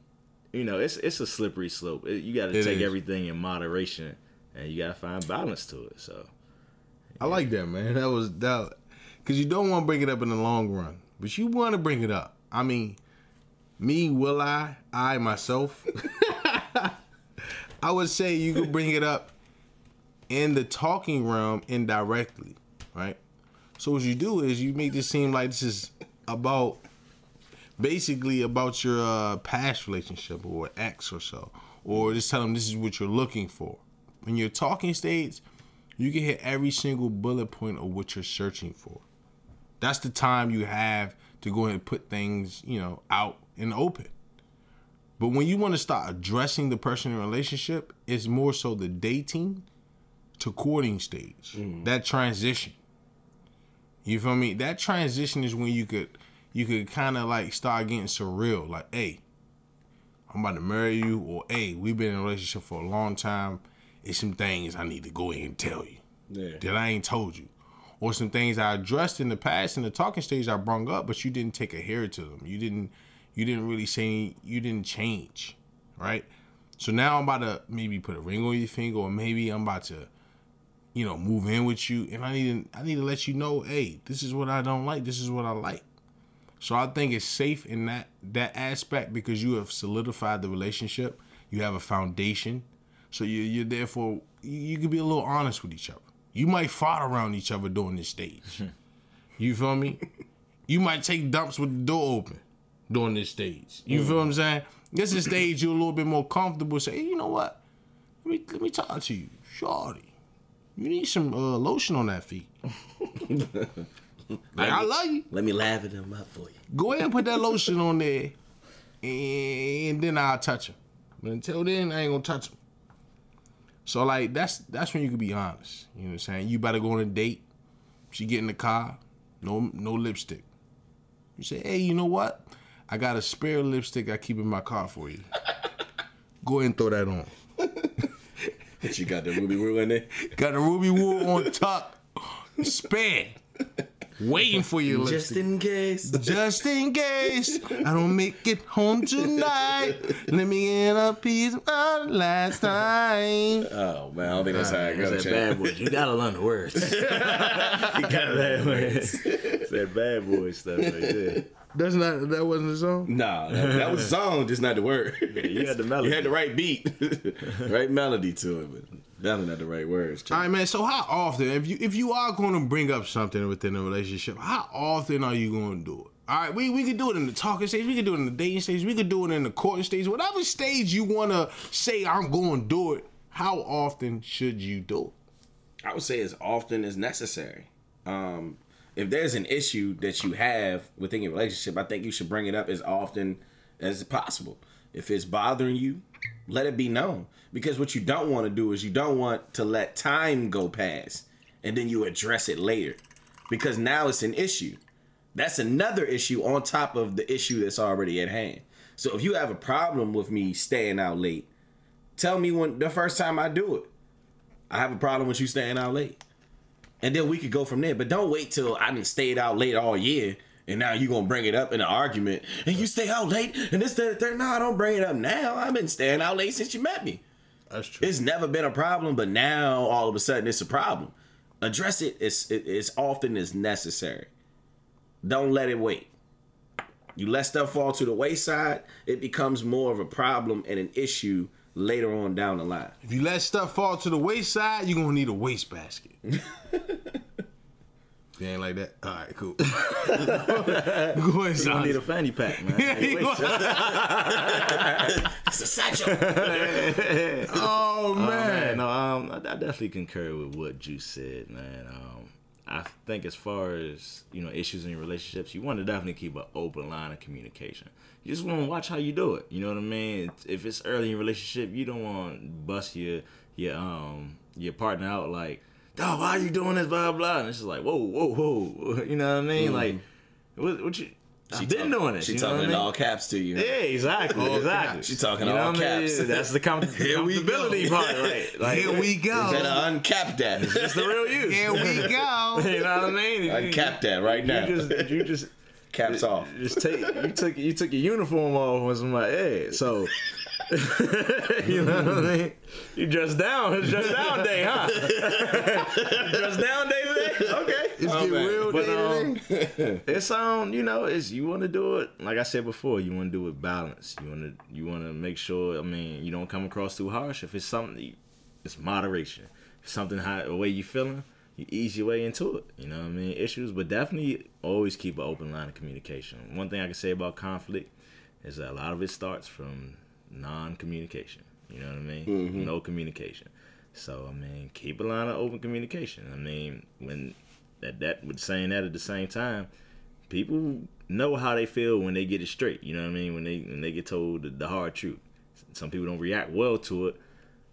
you know, it's it's a slippery slope. It- you got to take is. everything in moderation, and you got to find balance to it. So I like that, man. That was that because you don't want to bring it up in the long run, but you want to bring it up. I mean, me, will I? I myself, <laughs> I would say you could bring it up in the talking realm indirectly, right? So what you do is you make this seem like this is about basically about your uh, past relationship or ex or so, or just tell them this is what you're looking for. When you're talking stage, you can hit every single bullet point of what you're searching for. That's the time you have to go ahead and put things, you know, out in the open. But when you want to start addressing the person in a relationship, it's more so the dating to courting stage. That transition. You feel me? That transition is when you could you could kind of like start getting surreal. Like, hey, I'm about to marry you, or hey, we've been in a relationship for a long time. It's some things I need to go ahead and tell you Yeah. that I ain't told you. Or some things I addressed in the past in the talking stage I brung up, but you didn't take a hair to them. You didn't you didn't really say you didn't change. Right? So now I'm about to maybe put a ring on your finger, or maybe I'm about to, you know, move in with you. And I need to I need to let you know, hey, this is what I don't like, this is what I like. So I think it's safe in that that aspect because you have solidified the relationship. You have a foundation. So you you're therefore you, can be a little honest with each other. You might fight around each other during this stage. you feel me? <laughs> You might take dumps with the door open during this stage. You feel what I'm saying? This is stage you're a little bit more comfortable. Say, hey, you know what? Let me let me talk to you, shorty. You need some uh, lotion on that feet. <laughs> like I love you. Let me lather them up for you. Go ahead and put that lotion on there, and then I'll touch him. But until then, I ain't gonna touch him. So like that's that's when you can be honest. You know what I'm saying? You better go on a date. She get in the car, no no lipstick. You say, hey, you know what? I got a spare lipstick I keep in my car for you. <laughs> go ahead and throw that on. <laughs> You got the Ruby Woo in there. Got a Ruby Woo on top, spare, waiting for your Just lipstick. in case. Just in case I don't make it home tonight, let me get a piece of our last time. Oh man, I don't think that's how it It's goes. that bad boy. You gotta learn the words. <laughs> you gotta learn the words. It's that bad boy stuff right there. That's not that wasn't the song. Nah, that, that was a song, just not the word. you had the <laughs> melody. You had the right beat, <laughs> right melody to it, but definitely not the right words. All right, man. So how often, if you if you are going to bring up something within a relationship, how often are you going to do it? All right, we we could do it in the talking stage, we could do it in the dating stage, we could do it in the courting stage, whatever stage you want to say I'm going to do it. How often should you do it? I would say as often as necessary. Um, if there's an issue that you have within your relationship, I think you should bring it up as often as possible. If it's bothering you, let it be known. Because what you don't want to do is you don't want to let time go past and then you address it later. Because now it's an issue. That's another issue on top of the issue that's already at hand. So if you have a problem with me staying out late, tell me when the first time I do it. I have a problem with you staying out late. And then we could go from there. But don't wait till I didn't stayed out late all year. And now you're gonna bring it up in an argument. And you stay out late and this, that, that. No, I don't bring it up now. I've been staying out late since you met me. That's true. It's never been a problem, but now all of a sudden it's a problem. Address it as, as often as necessary. Don't let it wait. You let stuff fall to the wayside, it becomes more of a problem and an issue later on down the line. If you let stuff fall to the wayside, you're gonna need a waste basket. <laughs> you ain't like that? All right, cool. <laughs> Go ahead, need a fanny pack, man. Yeah, you gonna- <laughs> It's a satchel. <laughs> oh Man, man. no, um, I, I definitely concur with what Juice said, man. Um, I think as far as you know issues in your relationships, you want to definitely keep an open line of communication. You just want to watch how you do it. You know what I mean? If it's early in your relationship, you don't want to bust your your um your partner out like, "Dog, why are you doing this?" Blah blah. And it's just like, whoa, whoa, whoa. <laughs> You know what I mean? Hmm. Like, what, what you? I've been doing it. She talking in all caps to you. Yeah, exactly, exactly. caps. She talking you know all what I mean? caps. That's the com- <laughs> Here comfortability part, right? <laughs> Like, Here we You go. better uncap that. It's the real you. Here we go. you know what I mean? You- uncap that right now. You just, you just, Caps off. just take. You took, you took your uniform off when somebody, hey, so. <laughs> you know what I mean? You dress down. It's dress down day, huh? <laughs> dress down day today. Okay. It's Oh, get man. real But day um, today. it's um, you know, it's you want to do it. Like I said before, you want to do it balanced. You want to, you want to make sure. I mean, you don't come across too harsh. If it's something, it's moderation. If something how the way you feeling, you ease your way into it. You know what I mean? Issues, but definitely always keep an open line of communication. One thing I can say about conflict is that a lot of it starts from non-communication. You know what I mean? Mm-hmm. No communication. So I mean, keep a line of open communication. I mean, when that that with saying that at the same time, people know how they feel when they get it straight. You know what I mean? When they when they get told the, the hard truth. Some people don't react well to it.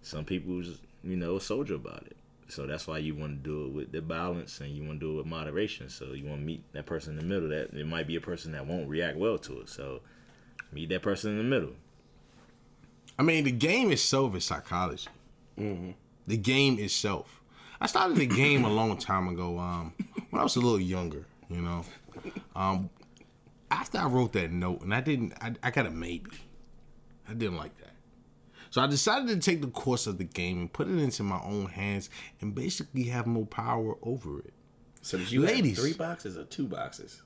Some people, just, you know, soldier about it. So that's why you want to do it with the balance and you want to do it with moderation. So you want to meet that person in the middle. That it might be a person that won't react well to it. So meet that person in the middle. I mean, the game itself is psychology. The game itself. I started the game a long time ago. Um, when I was a little younger, you know. Um, after I wrote that note, and I didn't, I, I got a maybe. I didn't like that. So I decided to take the course of the game and put it into my own hands and basically have more power over it. So did you Ladies. have three boxes or two boxes?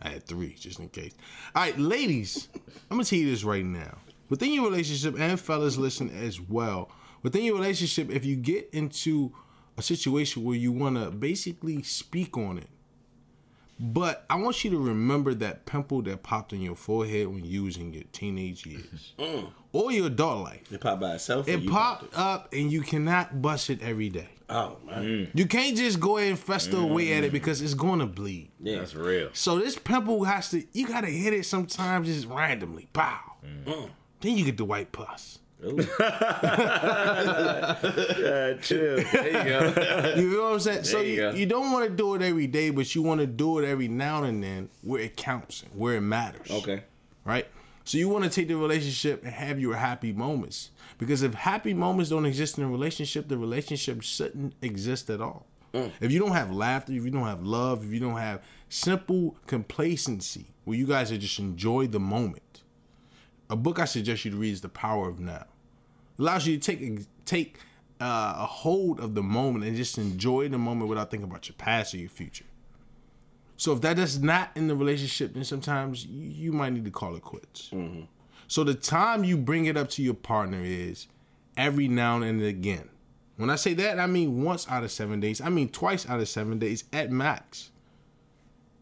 I had three, just in case. All right, ladies, I'm gonna tell you this right now. Within your relationship, and fellas, listen as well. Within your relationship, if you get into a situation where you wanna basically speak on it, but I want you to remember that pimple that popped on your forehead when you was in your teenage years mm. or your adult life. It popped by itself. It you popped up, and you cannot bust it every day. Oh man. Mm. You can't just go ahead and fester mm. away at it because it's gonna bleed. Yeah. That's real. So this pimple has to you gotta hit it sometimes just randomly. Pow. Then you get the white pus. <laughs> Yeah, chill. there you go. <laughs> You know what I'm saying? so you you, you don't want to do it every day, but you want to do it every now and then where it counts, where it matters. okay. Right? So you want to take the relationship and have your happy moments. Because if happy moments don't exist in a relationship, the relationship shouldn't exist at all. Mm. If you don't have laughter, if you don't have love, if you don't have simple complacency where you guys are just enjoy the moment, a book I suggest you to read is The Power of Now. It allows you to take take uh, a hold of the moment and just enjoy the moment without thinking about your past or your future. So if that is not in the relationship, then sometimes you, you might need to call it quits. So the time you bring it up to your partner is every now and again. When I say that, I mean once out of seven days. I mean twice out of seven days at max.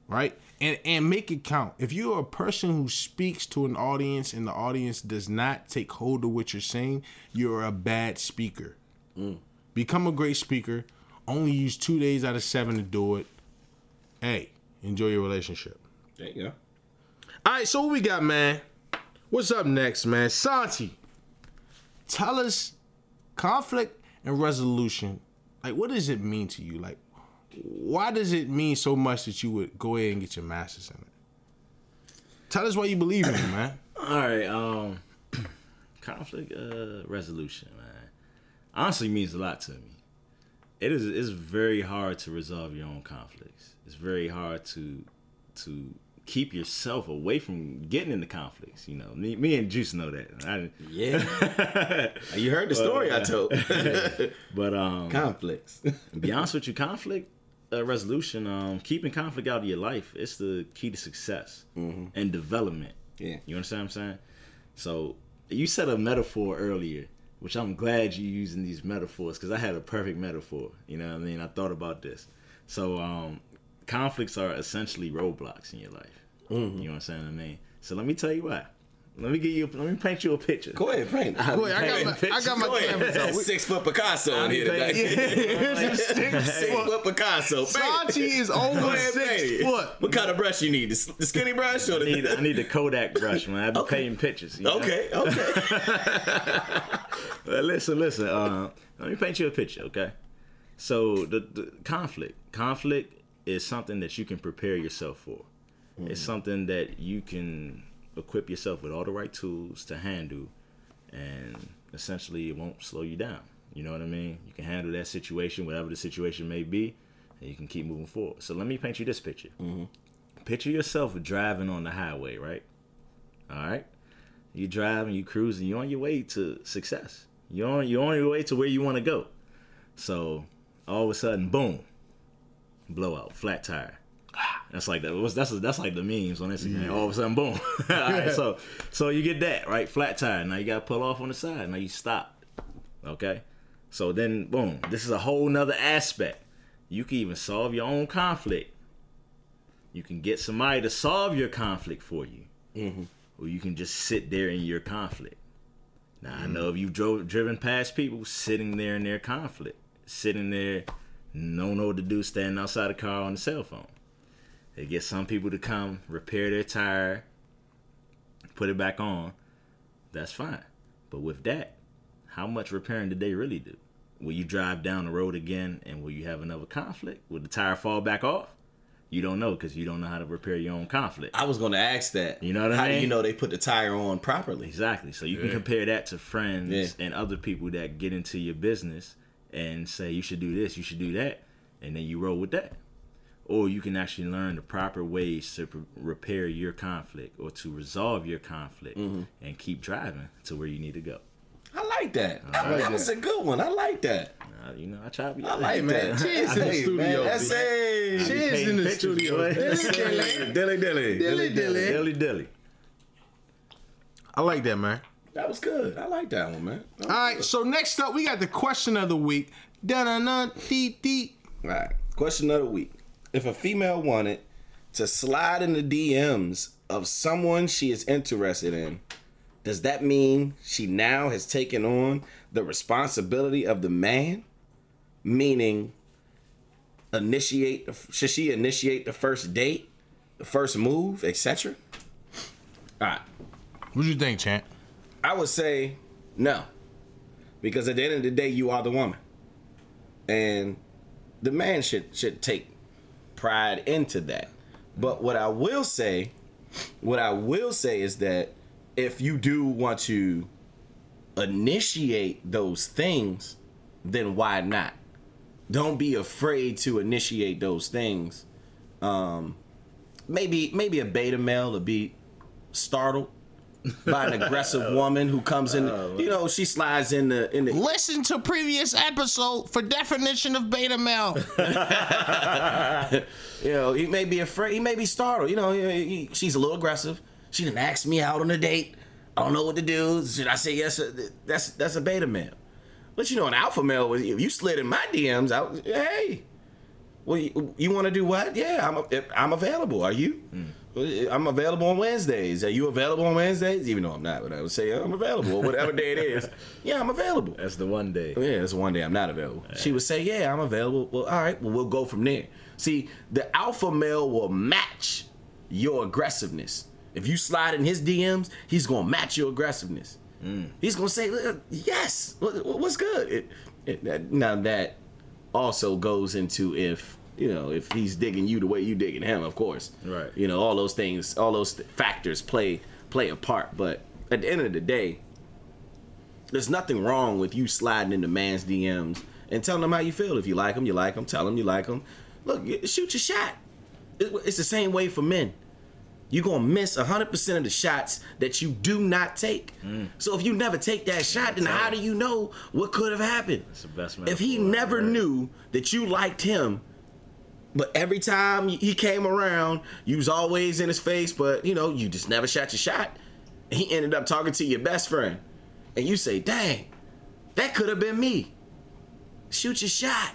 Right? And and make it count. If you're a person who speaks to an audience and the audience does not take hold of what you're saying, you're a bad speaker. Mm. Become a great speaker. Only use two days out of seven to do it. Hey, enjoy your relationship. There you go. All right, so what we got, man? What's up next, man? Santi, tell us conflict and resolution. Like, what does it mean to you? Like, why does it mean so much that you would go ahead and get your master's in it? Tell us why you believe in it, man. <coughs> All right. Um, <clears throat> conflict uh, resolution, man. Honestly, means a lot to me. It is. It's very hard to resolve your own conflicts. It's very hard to to keep yourself away from getting into conflicts. You know, me, me and Juice know that. I, <laughs> Yeah. <laughs> you heard the story I told. <laughs> but um, Conflicts. be honest with you, conflict uh, resolution, um, keeping conflict out of your life, it's the key to success and development. Yeah. You understand what I'm saying? So you said a metaphor earlier, which I'm glad you're using these metaphors because I had a perfect metaphor. You know what I mean? I thought about this. So um, conflicts are essentially roadblocks in your life. You know what I'm saying? I mean, so let me tell you why. Let me give you. Let me paint you a picture. Go ahead, paint. it. Wait, I got my, I got my Go cameras out. We- Six foot Picasso in here painting- today. Here's <laughs> your six Six foot. foot Picasso. Paint. Santi is over Go ahead, six paint foot. What kind of brush you need? The, skinny brush or I need, I need the Kodak brush, man. I've been painting pictures. you know? Okay, okay. <laughs> Well, listen, listen. Uh, let me paint you a picture, okay? So the, the conflict, conflict is something that you can prepare yourself for. It's something that you can equip yourself with all the right tools to handle, and essentially it won't slow you down. You know what I mean? You can handle that situation, whatever the situation may be, and you can keep moving forward. So let me paint you this picture. Mm-hmm. Picture yourself driving on the highway, right? All right. You driving, you cruising, you're on your way to success. You're on you're on your way to where you want to go. So all of a sudden, boom, blowout, flat tire. That's like that. That's that's like the memes on Instagram. All of a sudden, boom. <laughs> right, so so you get that right, flat tire. Now you gotta pull off on the side. Now you stop. Okay. So then, boom. This is a whole nother aspect. You can even solve your own conflict. You can get somebody to solve your conflict for you mm-hmm. or you can just sit there in your conflict. Now I know mm-hmm. if you've drove, driven past people sitting there in their conflict, sitting there, don't know what to do, standing outside the car on the cell phone. They get some people to come repair their tire, put it back on. That's fine. But with that, how much repairing did they really do? Will you drive down the road again and will you have another conflict? Will the tire fall back off? You don't know because you don't know how to repair your own conflict. I was going to ask that. You know what I How do you know they put the tire on properly? Exactly. So you can compare that to friends Yeah. and other people that get into your business and say you should do this, you should do that, and then you roll with that. Or you can actually learn the proper ways to p- repair your conflict or to resolve your conflict Mm-hmm. and keep driving to where you need to go. I like that. that was a good one. I like that. Uh, you know, I try to be. I like man, that. cheers <laughs> in the Hey, studio, Man, that's a Cheers in the studio. dilly dilly. Dilly dilly. dilly dilly. I like that, man. That was good. I like that one, man. All right, so next up, we got the question of the week. Da-na-na, dee, dee. All right. Question of the week. If a female wanted to slide in the DMs of someone she is interested in, does that mean she now has taken on the responsibility of the man? Meaning, initiate, should she initiate the first date, the first move, etc.? All right. What do you think, Chant? I would say no. Because at the end of the day, you are the woman. And the man should should take pride into that. But what I will say, what I will say is that if you do want to initiate those things, then why not? Don't be afraid to initiate those things. Um maybe maybe a beta male to be startled by an aggressive oh. woman who comes in. Oh. You know, she slides in the in the. Listen to previous episode for definition of beta male. <laughs> <laughs> You know, he may be afraid. He may be startled. You know, he, he- she's a little aggressive. She didn't ask me out on a date. I don't know what to do. Should I say yes? That's that's a beta male. But you know, an alpha male, if you slid in my DMs, I was, hey, well, you, you want to do what? Yeah, I'm I'm available. Are you? Hmm. I'm available on Wednesdays. Are you available on Wednesdays? Even though I'm not, but I would say I'm available whatever day it is. <laughs> Yeah, I'm available. That's the one day. Yeah, it's one day I'm not available. She would say, "Yeah, I'm available." Well, all right. Well, we'll go from there. See, the alpha male will match your aggressiveness. If you slide in his DMs, he's gonna match your aggressiveness. Mm. He's gonna say, "Yes, what's good?" It, it, now that also goes into if you know if he's digging you the way you digging him, of course. Right. You know, all those things, all those factors play play a part. But at the end of the day, there's nothing wrong with you sliding into man's DMs and telling them how you feel. If you like them, you like them. Tell them you like them. Look, shoot your shot. It's the same way for men. You're gonna miss 100% of the shots that you do not take. Mm. So if you never take that shot, then how do you know what could have happened? That's the best If he never knew that you liked him, But every time he came around, you was always in his face, but you know, you just never shot your shot. He ended up talking to your best friend. And you say, dang, that could have been me. Shoot your shot.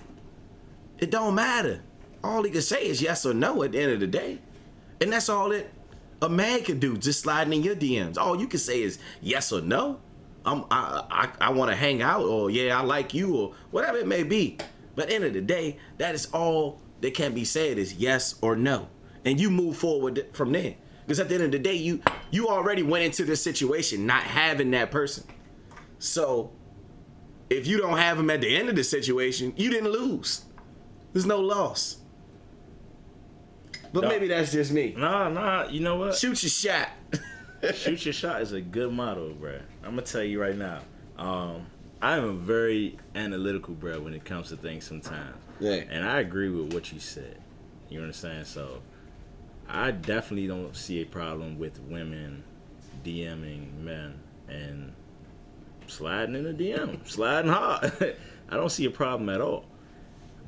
It don't matter. All he can say is yes or no at the end of the day. And that's all that a man can do, just sliding in your DMs. All you can say is yes or no. I'm, I I, I want to hang out, or yeah, I like you, or whatever it may be. But end of the day, that is all that can't be said is yes or no, and you move forward from there. Because at the end of the day, you you already went into this situation not having that person. So if you don't have him at the end of the situation, you didn't lose. There's no loss. But No. maybe that's just me. Nah, nah. You know what? Shoot your shot. <laughs> Shoot your shot is a good motto, bruh. I'm gonna tell you right now. Um, I am a very analytical, bruh, when it comes to things sometimes. Yeah. And I agree with what you said. You understand? So I definitely don't see a problem with women DMing men and sliding in the DM, <laughs> sliding hard. <laughs> I don't see a problem at all.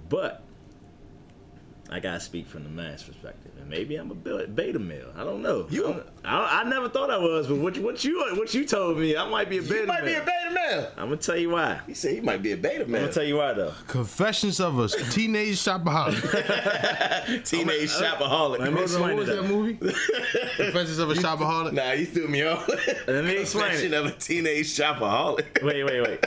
But I gotta speak from the man's perspective, maybe I'm a be- beta male. I don't know. You- I'm- I, I never thought I was, but what, you- what you what you told me, I might be a beta male. You might be a beta male. I'm gonna tell you why. He said he might be a beta male. I'm gonna tell you why though. Confessions of a Teenage Shopaholic. <laughs> Teenage shopaholic. Let me what explain was it. that though. movie? Confessions of a <laughs> Shopaholic. Nah, you threw me off. Let me explain Confession it. of a teenage shopaholic. <laughs> Wait, wait, wait.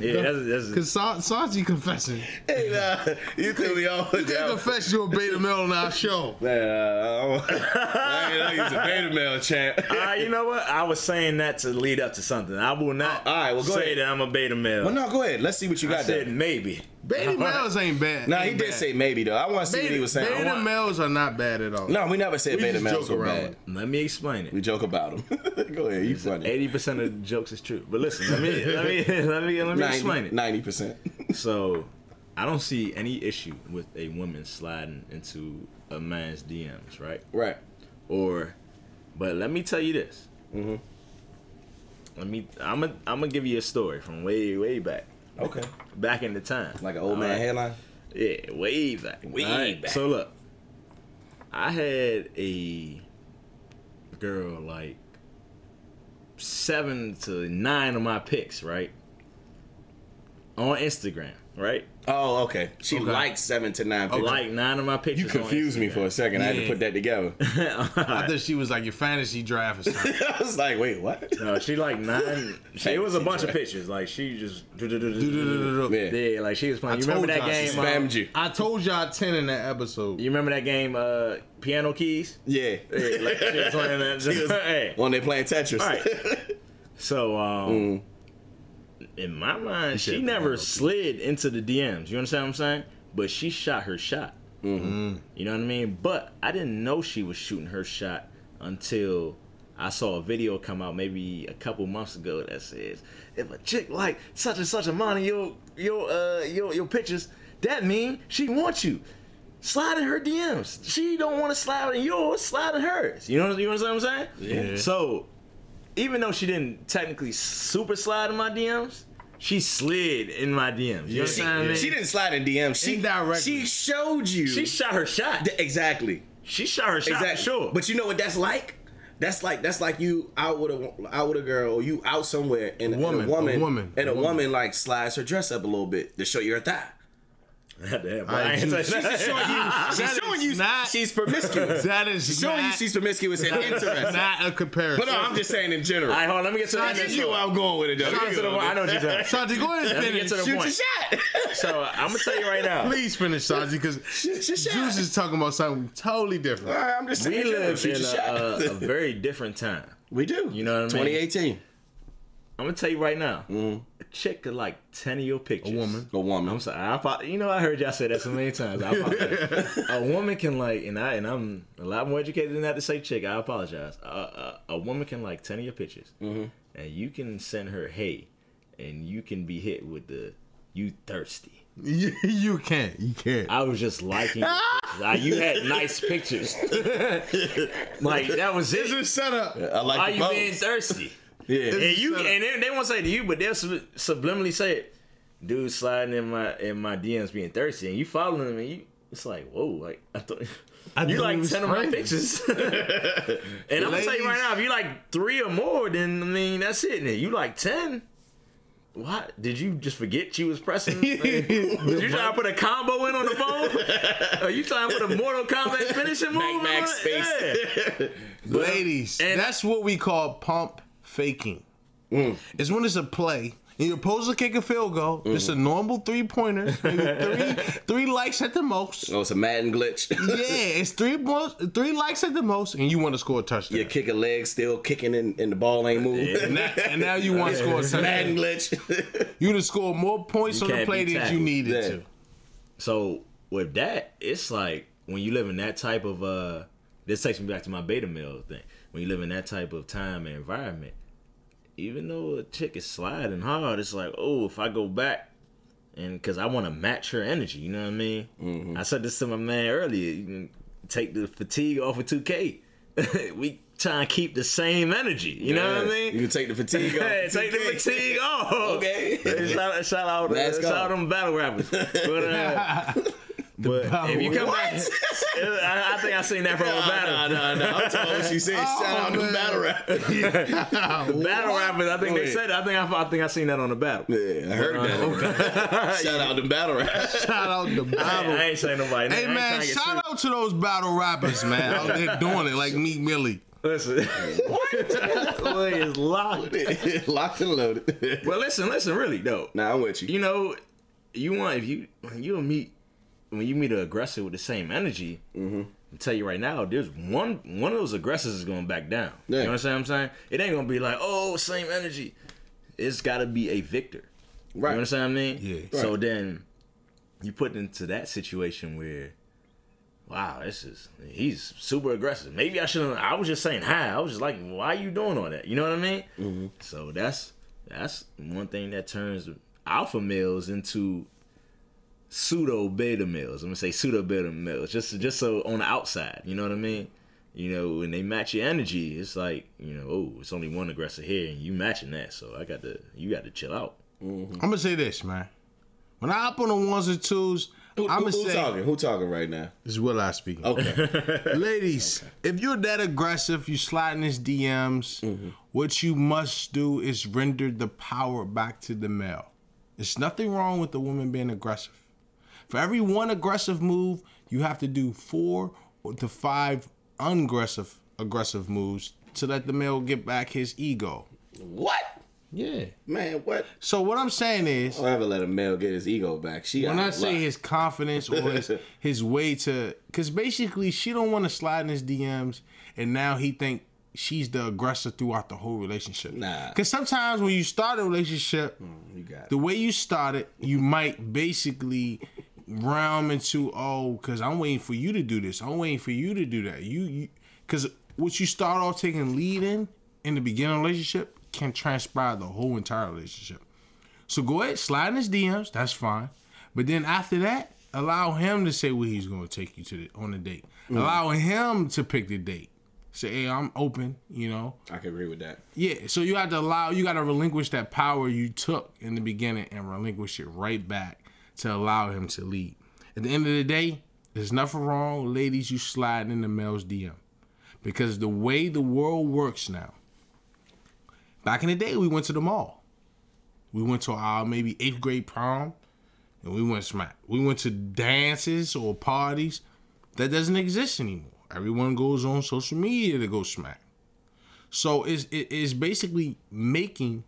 Yeah, that's, that's, Because Sa- Santi confessing. hey, nah, you threw me off with You that. confess you're a beta male on our show. Man, uh, <laughs> I ain't know he's a beta male champ. <laughs> Uh, you know what? I was saying that to lead up to something. I will not Oh, all right, well, go say ahead. that I'm a beta male. Well, no, go ahead. Let's see what you I got said there. maybe. Beta males ain't bad. Nah, he Ain't did say maybe though. I want to see what he was saying. Beta want- males are not bad at all. No, we never said We beta males joke were around bad. with Let me explain it. We joke about them. <laughs> go ahead, you funny. Eighty percent of the jokes is true, but listen, let me let me let me let me explain it. Ninety percent. So, I don't see any issue with a woman sliding into a man's DMs, right? Right. Or, but let me tell you this. Mhm. Let me. I'm gonna I'm gonna give you a story from way way back, Okay. back in the time. Like an old man Alright? headline. Yeah, way back. Way back. So look, I had a girl like seven to nine of my pics, right? On Instagram, right? Oh, okay. She Okay. liked seven to nine pictures. Like nine of my pictures. you confused me for a second. I had to put that together. <laughs> I thought she was like your fantasy draft or something. <laughs> I was like, wait, what? No, she like nine. <laughs> She, it was a bunch of pictures. Like she just. Yeah. Yeah, like she was playing. You remember that game? spammed um, you. I told y'all 10 in that episode. You remember that game, uh, Piano Keys? Yeah. Yeah, like she was playing that. Hey. When they playing Tetris. All right. So, um, Mm. In my mind, she never slid into the DMs. You understand what I'm saying? But she shot her shot. Mm-hmm. You know what I mean? But I didn't know she was shooting her shot until I saw a video come out maybe a couple months ago that says, "If a chick like such and such amount of your your uh your your pictures, that mean she wants you." Slide in her DMs. She don't want to slide in yours. Slide in hers. You know, you understand what I'm saying? Yeah. So even though she didn't technically super slide in my DMs, she slid in my DMs. You Yeah. understand what I mean? She didn't slide in DMs. She Indirectly. She showed you. She shot her shot. Th- exactly. She shot her shot Exactly. sure. But you know what that's like? That's like that's like you out with a out with a girl or you out somewhere and, and woman, a woman, a woman, and a a woman. woman. like slides her dress up a little bit to show you her thigh. <laughs> Damn, I I ain't do- say she's showing you- <laughs> She's showing you not- she's promiscuous. That is She's showing you she's promiscuous and interesting. Not a comparison. But no, I'm just saying in general. All right, hold on. Let me get to the I end get of the you where I'm going with it though. Get to the point. I know what you're saying. Santi, go ahead and finish. get to the Shoot point. your shot. So uh, I'm gonna tell you right now. Please finish, Santi, because Shoot your shot. Juice is talking about something totally different. right, I'm just saying. We live in a, a, a very different time. we do. You know what I mean? 2018. I'm gonna tell you right now. A chick could like ten of your pictures. A woman. A woman. I'm sorry. I, apo- you know, I heard y'all say that so many times. I apologize. <laughs> a woman can like, and I and I'm a lot more educated than that to say chick. I apologize. A, a, a woman can like ten of your pictures, Mm-hmm. and you can send her hey, and you can be hit with the you thirsty. You, <laughs> you can't. You can't. I was just liking. your. <laughs> Like, you had nice pictures. like that was it. It's a setup. I like Are you being thirsty? Yeah. And you and they, they won't say to you, but they'll sub- subliminally say it. Dude sliding in my in my DMs being thirsty, and you following him, and you it's like whoa, like I thought <laughs> I you thought like ten of my pictures. <laughs> <laughs> and I'm gonna tell you right now, if you like three or more, then I mean that's it. Then you like ten. What did you just forget you was pressing? Like, was you trying to put a combo in on the phone? Are you trying to put a Mortal Kombat finishing move? in max on it? space. Yeah. Ladies, And- that's what we call pump faking. Mm. It's when it's a play and you're supposed to kick a field goal. It's Mm. a normal three pointer, <laughs> three three likes at the most. Oh, it's a Madden glitch. <laughs> Yeah, it's three three likes at the most, and you want to score a touchdown. you kick a leg, still kicking, and, and the ball ain't moving. and, now, and now you want to <laughs> score a touchdown. Madden glitch. You to score more points You on the play be than you needed Yeah. to. So with that, it's like when you live in that type of uh this takes me back to my beta male thing. When you live in that type of time and environment, even though a chick is sliding hard, it's like, oh, if I go back and because I want to match her energy, you know what I mean? Mm-hmm. I said this to my man earlier. You can take the fatigue off of 2K. <laughs> we trying to keep the same energy. You know what I mean? You can take the fatigue off. <laughs> Hey, take the fatigue off. <laughs> Okay. Shout, shout out, uh, shout out them battle rappers. But, uh, but battle if you come rappers. back, <laughs> I, I think I seen that from a battle. No, no, no. I'm talking what she said. <laughs> Oh, shout out to battle rap. <laughs> The battle rappers, I think Go they ahead. said. it. I think I, I think I seen that on the battle. Yeah, I heard uh, that. Shout out to battle rap. Shout out to I, battle. I ain't saying nobody. Hey I man, trying to shout out to those battle rappers, man. Out there doing it like Meek Millie. Listen, what? Boy is locked. Locked and loaded. Well, listen, listen, really though. Nah, I'm with you. you know, you want if you when you meet when you meet an aggressor with the same energy. Mm-hmm. I tell you right now, there's one one of those aggressors is going back down. Yeah. You know what I'm saying? It ain't gonna be like, oh, same energy. It's got to be a victor. Right. You understand what I mean? Yeah. So then you put into that situation where, wow, this is he's super aggressive. Maybe I shouldn't. I was just saying hi. I was just like, why are you doing all that? You know what I mean? Mm-hmm. So that's that's one thing that turns alpha males into pseudo beta males. I'm gonna say pseudo beta males, just just so on the outside. You know what I mean? You know, when they match your energy, it's like you know, oh, it's only one aggressor here, and you matching that. So I got to, you got to chill out. I'm gonna say this, man. When I hop on the ones and twos, Who, I'm who, gonna who say talking? Who talking right now? this is Will I speaking. Okay. <laughs> Ladies, if you're that aggressive, you sliding his DMs, Mm-hmm. what you must do is render the power back to the male. There's nothing wrong with the woman being aggressive. For every one aggressive move, you have to do four to five unaggressive aggressive moves to let the male get back his ego. what? Yeah. Man, what? So what I'm saying is, I'll ever let a male get his ego back. She when I say his confidence or his, <laughs> his way to, because basically she don't want to slide in his DMs, and now he think she's the aggressor throughout the whole relationship. Nah. Because sometimes when you start a relationship, mm, you got the way you start it, you might basically realm into oh, because I'm waiting for you to do this. I'm waiting for you to do that. You, because what you start off taking lead in in the beginning relationship can transpire the whole entire relationship. So go ahead, slide in his DMs. That's fine. But then after that, allow him to say where he's going to take you to the, on the date. Mm. Allow him to pick the date. Say, hey, I'm open. You know. I can agree with that. Yeah. So you have to allow. You got to relinquish that power you took in the beginning and relinquish it right back to allow him to lead. At the end of the day, there's nothing wrong, ladies. You sliding in the male's DM because the way the world works now. Back in the day, we went to the mall. We went to our maybe eighth grade prom, and we went smack. We went to dances or parties that doesn't exist anymore. Everyone goes on social media to go smack. So it's it is basically making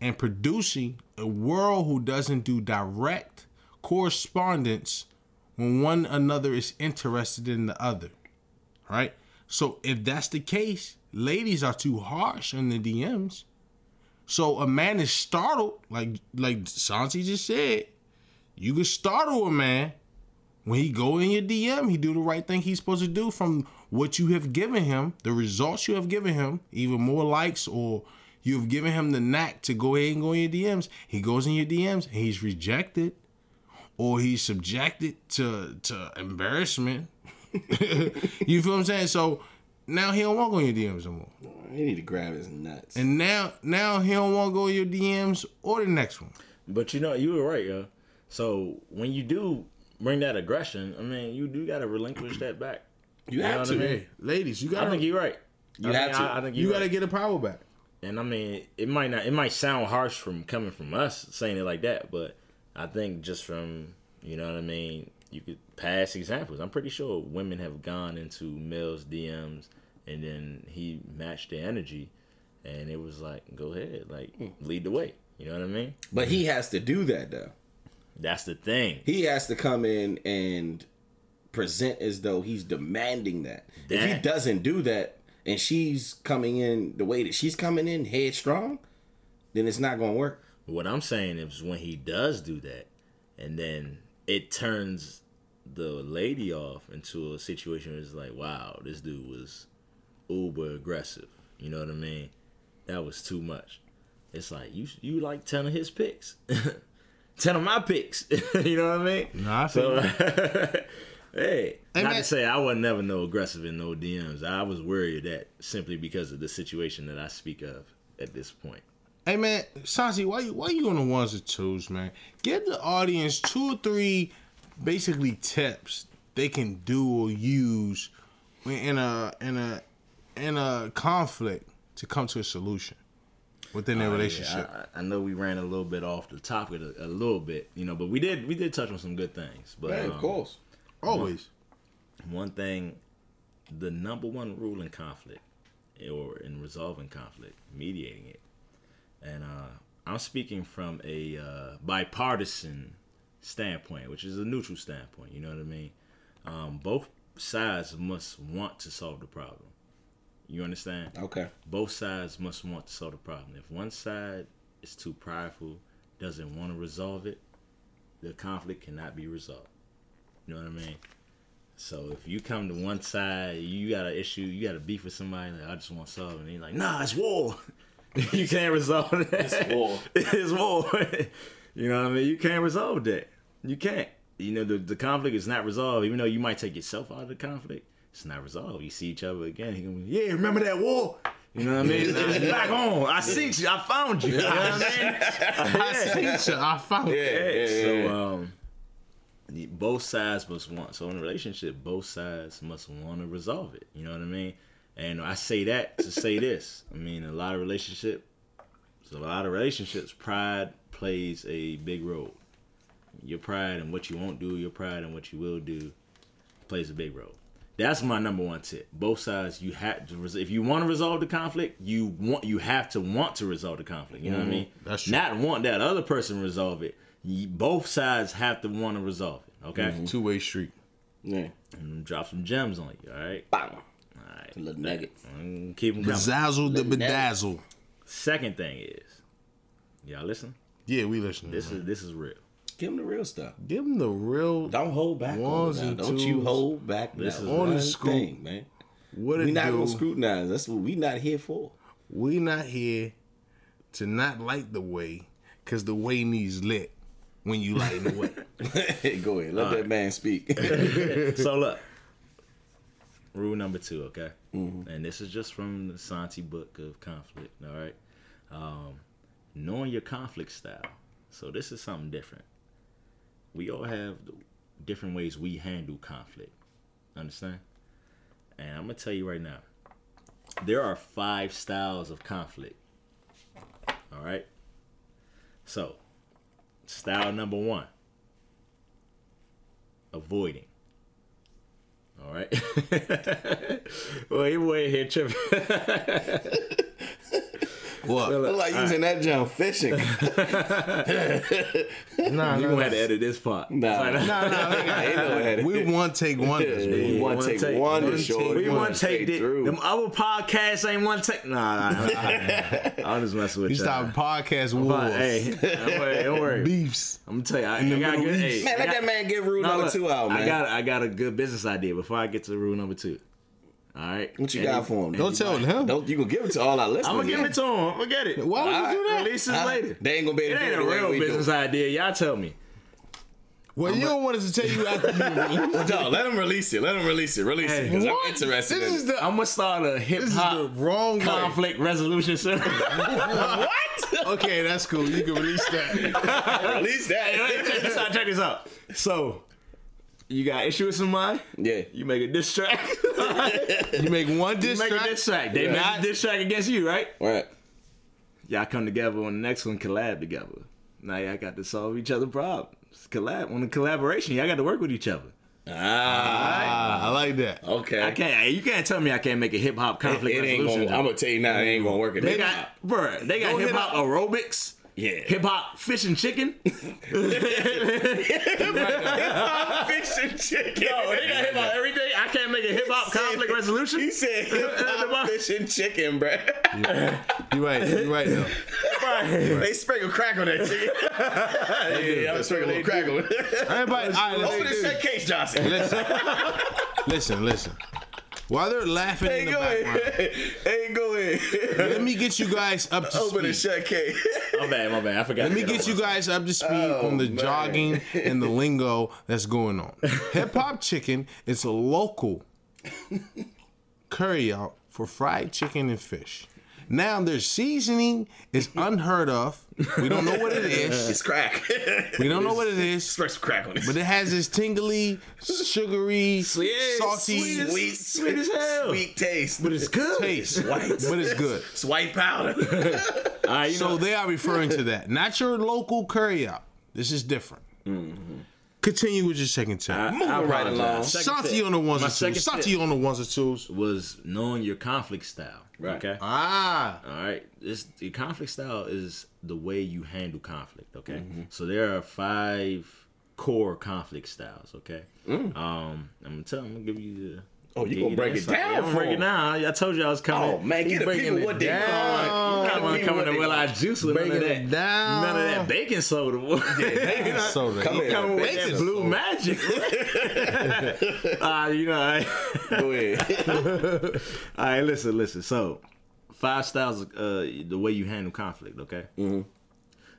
and producing a world who doesn't do direct correspondence when one another is interested in the other. Right? So if that's the case, ladies are too harsh in the DMs. So a man is startled, like like Santi just said. You can startle a man when he go in your DM. He do the right thing he's supposed to do from what you have given him, the results you have given him, even more likes, or you have given him the knack to go ahead and go in your DMs. He goes in your DMs and he's rejected, or he's subjected to to embarrassment. <laughs> you feel what I'm saying? So now he don't want to go in your DMs no more. He need to grab his nuts. And now, now he don't want to go in your DMs or the next one. But you know, you were right, yo. So when you do bring that aggression, I mean, you do got to relinquish that back. You know have to. I mean? Ladies, you gotta think you're right. You I have think- to. I, I think you you're gotta right. get the power back. And I mean, it might not. It might sound harsh from coming from us saying it like that, but I think just from you know what I mean. You could pass examples. I'm pretty sure women have gone into males' DMs and then he matched the energy, and it was like, go ahead, like hmm. lead the way. You know what I mean? But he has to do that though. That's the thing. He has to come in and present as though he's demanding that. If he doesn't do that and she's coming in the way that she's coming in headstrong, then it's not gonna work. What I'm saying is when he does do that, and then it turns the lady off into a situation where it's like, wow, this dude was uber aggressive. You know what I mean? That was too much. It's like you you like ten of his picks, <laughs> ten of my picks. <laughs> you know what I mean? Nah, I feel So, <laughs> hey, Hey, not man. to say I was never no aggressive in no DMs. I was worried of that simply because of the situation that I speak of at this point. Hey man, Santi, why you why you on the ones and twos, man? Give the audience two or three basically tips they can do or use in a in a in a conflict to come to a solution within their yeah, relationship. I, I know we ran a little bit off the topic a, a little bit, you know, but we did we did touch on some good things. But um, of course, Always. one thing, the number one rule in conflict, or in resolving conflict, mediating it, and uh, I'm speaking from a uh, bipartisan standpoint, which is a neutral standpoint. You know what I mean? Um, both sides must want to solve the problem. You understand? Okay. both sides must want to solve the problem. If one side is too prideful, doesn't want to resolve it, the conflict cannot be resolved. You know what I mean? So if you come to one side, you got an issue, you got a beef with somebody, like, I just want to solve it, and you're like, nah, it's war. <laughs> <laughs> you can't resolve that. It's war. <laughs> it's war. <laughs> you know what I mean? You can't resolve that. You can't. You know, the, the conflict is not resolved, even though you might take yourself out of the conflict. It's not resolved. You see each other again. He be, yeah, remember that war? You know what I mean? Back on. I see you. I found you. You know what I mean? I seen you. I found Yeah, it. yeah, So yeah. um, both sides must want. So in a relationship, both sides must want to resolve it. You know what I mean? And I say that to say this. I mean, a lot of relationship, so a lot of relationships, pride plays a big role. Your pride and what you won't do, your pride and what you will do, plays a big role. That's my number one tip. Both sides, you have to. If you want to resolve the conflict, you want you have to want to resolve the conflict. You know what I mm-hmm. mean? That's true. Not want that other person resolve it. You, both sides have to want to resolve it. Okay. Mm-hmm. Two way street. Yeah. And drop some gems on you. All right. Bang. All right. Little nugget. And keep them coming. Bezazzle the Let me know. bedazzle. Second thing is, y'all listen. Yeah, we listening. This is this is real. Give him the real stuff. Give them the real. Don't hold back. Ones on it and. Don't you hold back. This now. is on the One scoop. thing, man. What it We not do? gonna scrutinize. That's what we not here for. We not here to not light the way, cause the way needs lit when you lighting the way. <laughs> Go ahead. Let that man speak. <laughs> so look, rule number two, okay, and this is just from the Santi book of conflict. All right, um, knowing your conflict style. So this is something different. We all have different ways we handle conflict. Understand? And I'm gonna tell you right now, there are five styles of conflict. All right. So, style number one avoiding. All right. <laughs> well, you wait here tripping. What? Look like using that jump fishing. <laughs> Nah, you nah, gonna have to edit this part. Nah. It's like- Nah, nah, we got- Ain't no edit. We one take wonders, we man. want one take take- one one short. we one want take straight it. Them other podcasts ain't one take. Nah, nah, nah, nah. <laughs> I'm just messing with You you. stop podcast wars, hey, don't worry, don't worry. <laughs> beefs. I'm gonna tell you, I, I got good. Hey, Man, I let got- that man get rule no, number look, two out, man. I got, I got a good business idea before I get to rule number two. All right. what you And got it- for him? Don't tell him. Don't you gonna give it to all our listeners? I'm gonna give it to him. I'm gonna get it. Why would you do that? Release this Huh? later. They ain't gonna be able It ain't do a way real we do business it. idea. Y'all tell me. Well, you don't want us to tell you after you. <laughs> No, let him release it. Let him release it. Release it. Because I'm interested This in is the I'm gonna start a hip the hop wrong way. conflict resolution center. <laughs> What? Okay, that's cool. You can release that. <laughs> release that. check this out. Check this out. So, You got issue with somebody? Yeah. You make a diss track. <laughs> You make one diss make a track. diss track. They Yeah. make a diss track against you, right? Right. Y'all come together on the next one, collab together. Now y'all got to solve each other problems. Collab on the collaboration. Y'all got to work with each other. Ah. Ah, I like that. Okay. I can't. You can't tell me I can't make a hip hop conflict it ain't resolution. gonna. I'm gonna tell you now. It ain't gonna work. At they got, bruh, they got hip hip hop hop. aerobics. Yeah. Hip hop fish and chicken. <laughs> fish and chicken. Yo, they got hip hop everything. I can't make a hip hop conflict resolution. He said hip <laughs> hop fish and chicken, bruh. You right. You right though. Right, they sprinkle crack on that chicken. <laughs> yeah, I'm sprinkle a little crack on it. Everybody, all right, Open let's, the shut case, Johnson. listen, listen, listen. While they're laughing in the go background, ahead. Hey, go ahead. let me get you guys up to speed. Open the speed. shut case. <laughs> My bad, my bad. I forgot. Let me get you guys up to speed Oh, on the man. jogging and the <laughs> lingo that's going on. <laughs> Hip Hop Chicken is a local curry out for fried chicken and fish. Now their seasoning is <laughs> unheard of. We don't know what it is. <laughs> It's crack. We don't know what it is. Some crack on it. But it has this tingly, sugary, Yeah, salty sweet sweet, sweet as hell. Sweet taste. But it's good. taste. white. But it's good. <laughs> It's white powder. Right, you So know, they are referring to that. Not your local curry out. This is different. Mm-hmm. Continue with your second tip. I, Moving I right along. Santi on the ones My and twos. Santi on the ones and twos. was knowing your conflict style. Right. Okay. Ah. All right. This the conflict style is the way you handle conflict. Okay. Mm-hmm. So there are five core conflict styles. Okay. Mm. Um, I'm gonna tell. I'm gonna give you the. Oh, you gonna break it down Yeah, I'm gonna break it 'em. down. I told you I was coming. Oh man, get the people what they down. want. I'm the coming people coming what to Will I juice with none of that. down. None of that baking soda. boy. <laughs> <laughs> So Come here. coming with that blue soda. magic. <laughs> Ah, you know. I, Go ahead. All right, listen, listen. So, five styles of uh, the way you handle conflict. Okay. Mm-hmm.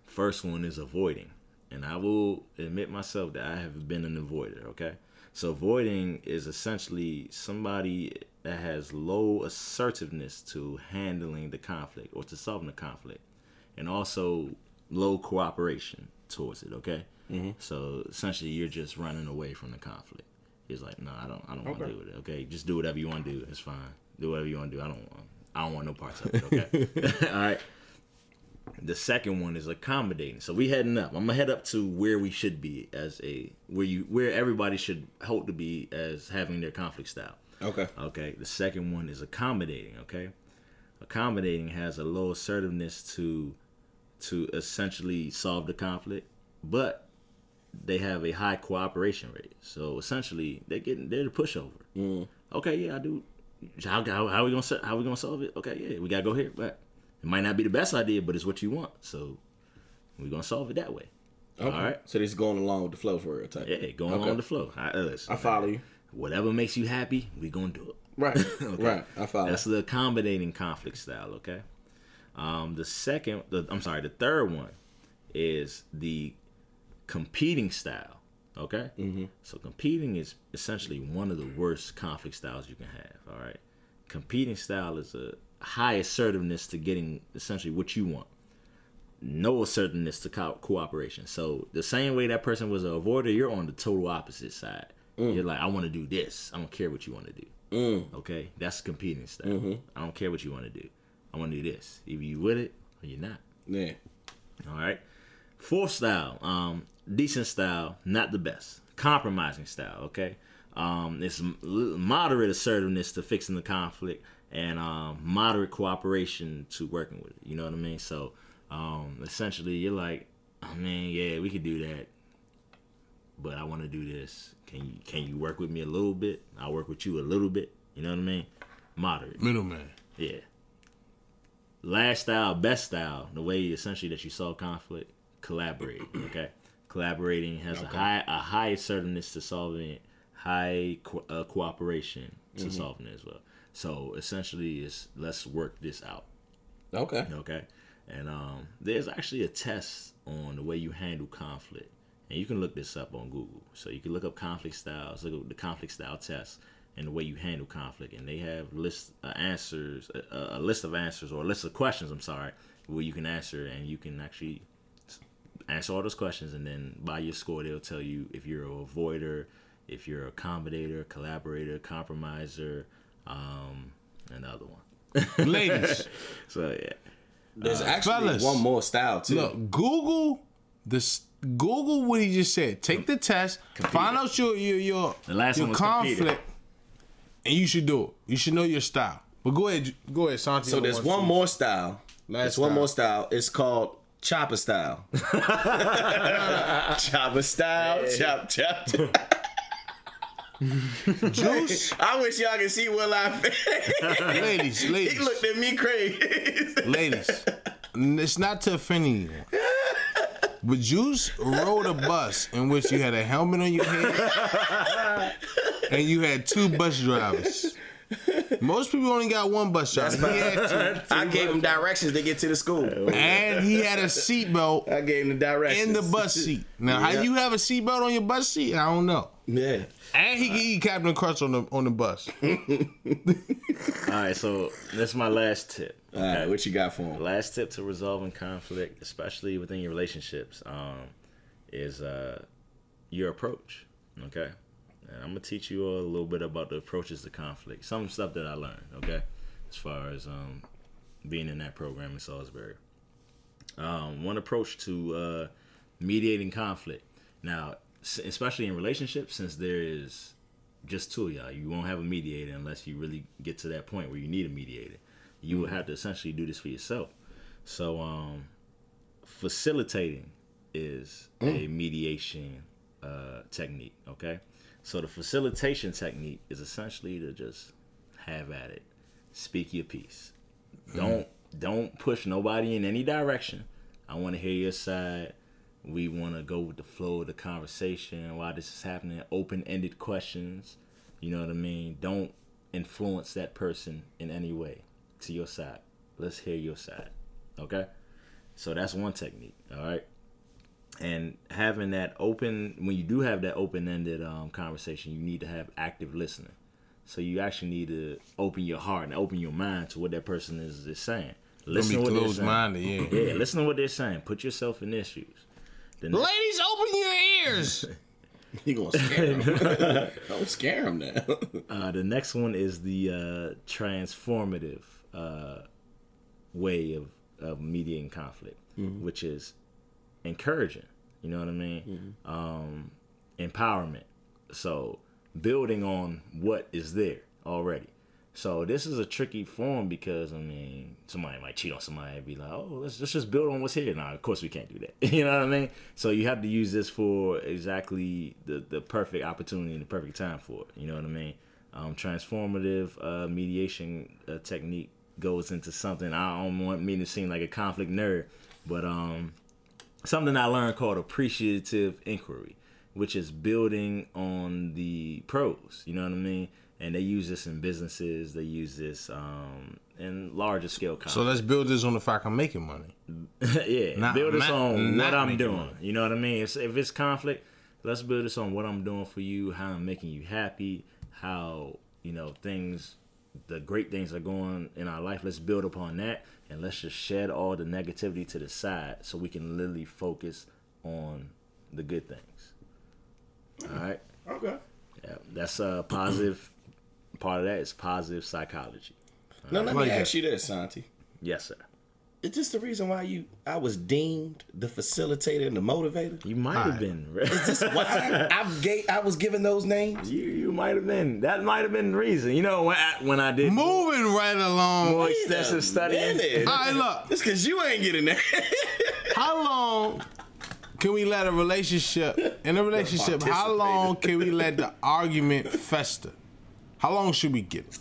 First one is avoiding, and I will admit myself that I have been an avoider. Okay. So avoiding is essentially somebody that has low assertiveness to handling the conflict or to solving the conflict, and also low cooperation towards it. Okay. Mm-hmm. So essentially, you're just running away from the conflict. He's like, no, I don't, I don't want to Okay. do it. Okay, just do whatever you want to do. It's fine. Do whatever you want to do. I don't want, I don't want no parts of it. Okay. <laughs> <laughs> All right. The second one is accommodating. So we heading up. I'm gonna head up to where we should be as a where you where everybody should hope to be as having their conflict style. Okay. Okay. The second one is accommodating. Okay. Accommodating has a low assertiveness to to essentially solve the conflict, but they have a high cooperation rate. So essentially, they're getting they're the pushover. Mm-hmm. Okay, yeah, I do. How, how, how we gonna how we gonna solve it? Okay, yeah, we gotta go here, but it might not be the best idea, but it's what you want. So we're gonna solve it that way. Okay. All right. So this is going along with the flow for real type. Yeah, going Okay. along the flow. I, listen, I follow you. Whatever makes you happy, we gonna do it. Right. <laughs> Okay. Right. I follow. That's the accommodating conflict style, okay? Um, the second, the, I'm sorry, the third one is the competing style, okay? Mm-hmm. So competing is essentially one of the worst conflict styles you can have, all right? Competing style is a high assertiveness to getting essentially what you want. No assertiveness to co- cooperation. So the same way that person was an avoider, you're on the total opposite side. You're like, I want to do this. I don't care what you want to do. Okay, that's competing style. I don't care what you want to do. I want to do this. Either you with it or you're not. yeah. All right. Fourth style, um, decent style, not the best. Compromising style. Okay. Um, it's moderate assertiveness to fixing the conflict and um, moderate cooperation to working with it. You know what I mean? So um, essentially, you're like, oh man, yeah, we could do that, but I want to do this. Can you can you work with me a little bit? I'll work with you a little bit. You know what I mean? Moderate. Middleman. Yeah. Last style, best style, the way essentially that you solve conflict, collaborate. <clears throat> Okay, collaborating has a high a high assertiveness to solving it, high co- uh, cooperation to solving it as well. So essentially, it's let's work this out. Okay. Okay, and um, there's actually a test on the way you handle conflict, and you can look this up on Google. So you can look up conflict styles, look up the conflict style test, and the way you handle conflict, and they have list uh, answers, a, a list of answers or a list of questions. I'm sorry, where you can answer, and you can actually answer all those questions, and then by your score, they'll tell you if you're a avoider, if you're a accommodator, collaborator, compromiser, um, and the other one. <laughs> Ladies, <laughs> So yeah, There's actually fellas. one more style too. look, Google this. Google what he just said. Take the test. Find out your your your, The last your one conflict, competing. and you should do it. You should know your style. But go ahead, go ahead, Santi. So there's one more style. Last there's one more style. It's called chopper style. <laughs> chopper style. Chop chop. chop. <laughs> juice. I wish y'all could see Will I face. ladies, <laughs> he ladies, looked at me crazy. ladies. It's not to offend anyone. But Juice rode a bus in which you had a helmet on your head and you had two bus drivers. Most people only got one bus driver. He had two. <laughs> I gave him directions to get to the school. And he had a seatbelt I gave him the directions. in the bus seat. Now, how Yeah. you have a seatbelt on your bus seat? I don't know. Yeah. And he can eat Captain Crunch on the on the bus. <laughs> all right. So that's my last tip. All right, what you got for him? last tip to resolving conflict, especially within your relationships, um, is uh, your approach. Okay, and I'm gonna teach you all a little bit about the approaches to conflict. Some stuff that I learned. Okay, as far as um, being in that program in Salisbury. Um, one approach to uh, mediating conflict. Now, s- especially in relationships, since there is just two of y'all, you won't have a mediator unless you really get to that point where you need a mediator. You will have to essentially do this for yourself. So, um, facilitating is a mediation uh, technique. Okay, so the facilitation technique is essentially to just have at it, speak your piece. Don't don't push nobody in any direction. I want to hear your side. We want to go with the flow of the conversation. Why this is happening? Open ended questions. You know what I mean? Don't influence that person in any way to your side. Let's hear your side. Okay? So that's one technique. All right. And having that open, when you do have that open ended um, conversation, you need to have active listening. So you actually need to open your heart and open your mind to what that person is, is saying. Listen to what they're saying. minded, yeah. Yeah, listen to what they're saying. Put yourself in their shoes. The next- Ladies, open your ears. <laughs> <laughs> You gonna scare him? <laughs> Don't scare him now. Uh, the next one is the uh, transformative uh, way of, of mediating conflict, which is encouraging. You know what I mean? Um, empowerment. So building on what is there already. So this is a tricky form because I mean somebody might cheat on somebody and be like, oh let's, let's just build on what's here. Now of course we can't do that. <laughs> you know what I mean? So you have to use this for exactly the, the perfect opportunity and the perfect time for it. You know what I mean? Um, transformative uh, mediation uh, technique goes into something I don't want me to seem like a conflict nerd, but um, something I learned called appreciative inquiry, which is building on the pros. You know what I mean? And they use this in businesses. They use this um, in larger scale. so let's build this on the fact I'm making money. <laughs> yeah, Not- build this not- on not what I'm doing. money. You know what I mean? If, if it's conflict, let's build this on what I'm doing for you, how I'm making you happy, how you know things, the great things are going in our life. Let's build upon that, and let's just shed all the negativity to the side, so we can literally focus on the good things. All right. okay. Yeah, that's a positive. Part of that is positive psychology. Now let me ask you this, Santi. Yes, sir. Is this the reason why you I was deemed the facilitator and the motivator? You might have been. <laughs> Is this why I, I, gave, I was given those names? You you might have been. That might have been the reason. You know when I, when I did Moving right along. more All extensive studying. Minute. right, look. It's because you ain't getting that. <laughs> How long can we let a relationship in a relationship? How long can we let the argument fester? How long should we get it?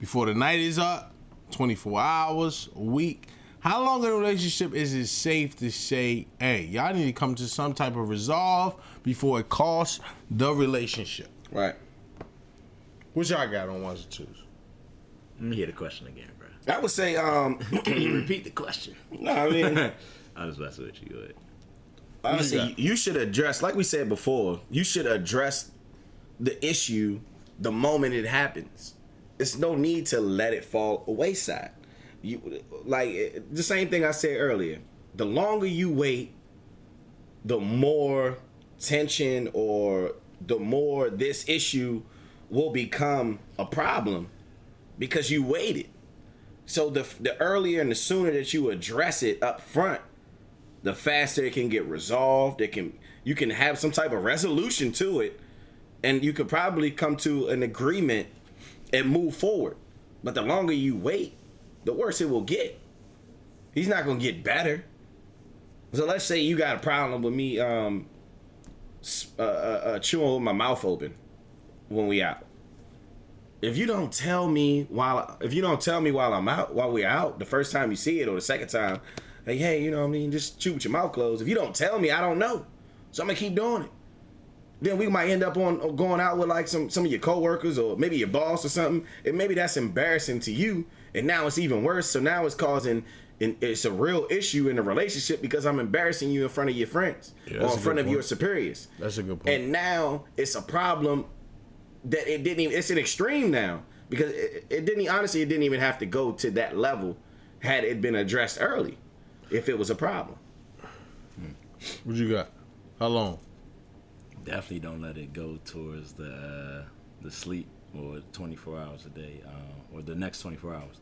Before the night is up, 24 hours, a week. How long in a relationship is it safe to say, hey, y'all need to come to some type of resolve before it costs the relationship? right. What y'all got on ones and twos? Let me hear the question again, bro. I would say, um, <clears throat> Can you repeat the question? no, I mean, <laughs> I was messing with you. Go ahead. honestly, you should address, like we said before, you should address the issue the moment it happens. It's no need to let it fall wayside. You like eh, the same thing I said earlier. The longer you wait, the more tension or the more this issue will become a problem because you waited. So the the earlier and the sooner that you address it up front, the faster it can get resolved. It can you can have some type of resolution to it, and you could probably come to an agreement and move forward. But the longer you wait, the worse it will get. He's not gonna get better. So let's say you got a problem with me um, uh, uh, uh, chewing with my mouth open when we out. If you don't tell me while if you don't tell me while I'm out while we're out the first time you see it or the second time, like hey you know what I mean just chew with your mouth closed. If you don't tell me, I don't know, so I'm gonna keep doing it. Then we might end up on going out with like some some of your coworkers or maybe your boss or something, and maybe that's embarrassing to you, and now it's even worse. So now it's causing. And it's a real issue in the relationship because I'm embarrassing you in front of your friends Yeah, or in front of your superiors. That's a good point. And now it's a problem that it didn't even. It's an extreme now because it, it didn't. Honestly, it didn't even have to go to that level had it been addressed early. If it was a problem, hmm. What you got? How long? Definitely don't let it go towards the uh, the sleep or 24 hours a day uh, or the next 24 hours.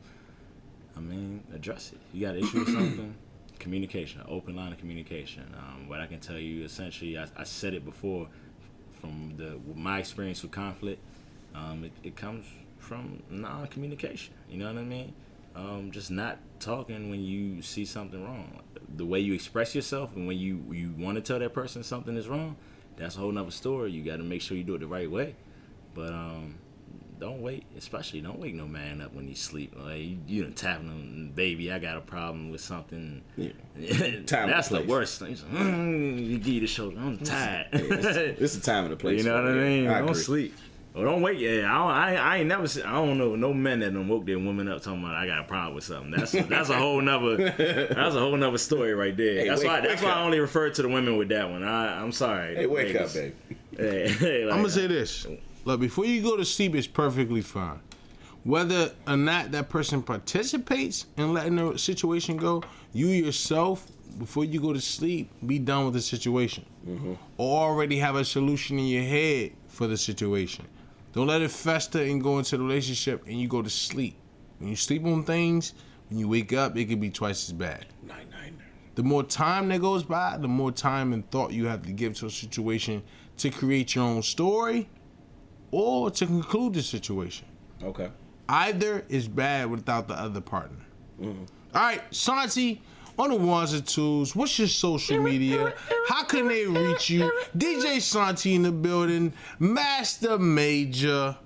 I mean, address it. You got an issue with <clears throat> something? Communication, open line of communication. Um, what I can tell you, essentially, I, I said it before, from the my experience with conflict, um, it, it comes from non-communication. You know what I mean? Um, just not talking when you see something wrong. The way you express yourself and when you you want to tell that person something is wrong, that's a whole nother story. You got to make sure you do it the right way. But um, don't wait, especially don't wake no man up when he sleep. Like you, you done tapping him, baby. I got a problem with something. Yeah. <laughs> That's the worst thing. Like, "Mm," you give you the shoulder. I'm tired. this is the time and the <laughs> place. you know what. I mean? I don't agree. sleep. Well, don't wait. Yeah, I, don't, I, I ain't never. See, I don't know no men that done woke their women up talking about I got a problem with something. That's that's a whole nother. That's a whole nother story right there. Hey, that's wake- why. That's wake why up. I only refer to the women with that one. I, I'm sorry. Hey, wake Niggas. up, babe. Hey, hey, like, I'm gonna say this. Look, before you go to sleep, it's perfectly fine. Whether or not that person participates in letting the situation go, you yourself, before you go to sleep, be done with the situation. Or already have a solution in your head for the situation. Don't let it fester and go into the relationship and you go to sleep. When you sleep on things, when you wake up, it could be twice as bad. The more time that goes by, the more time and thought you have to give to a situation to create your own story or to conclude the situation. Okay. Either is bad without the other partner. All right, Santi, on the ones and twos, what's your social media? How can they reach you? DJ Santi in the building, Master Major,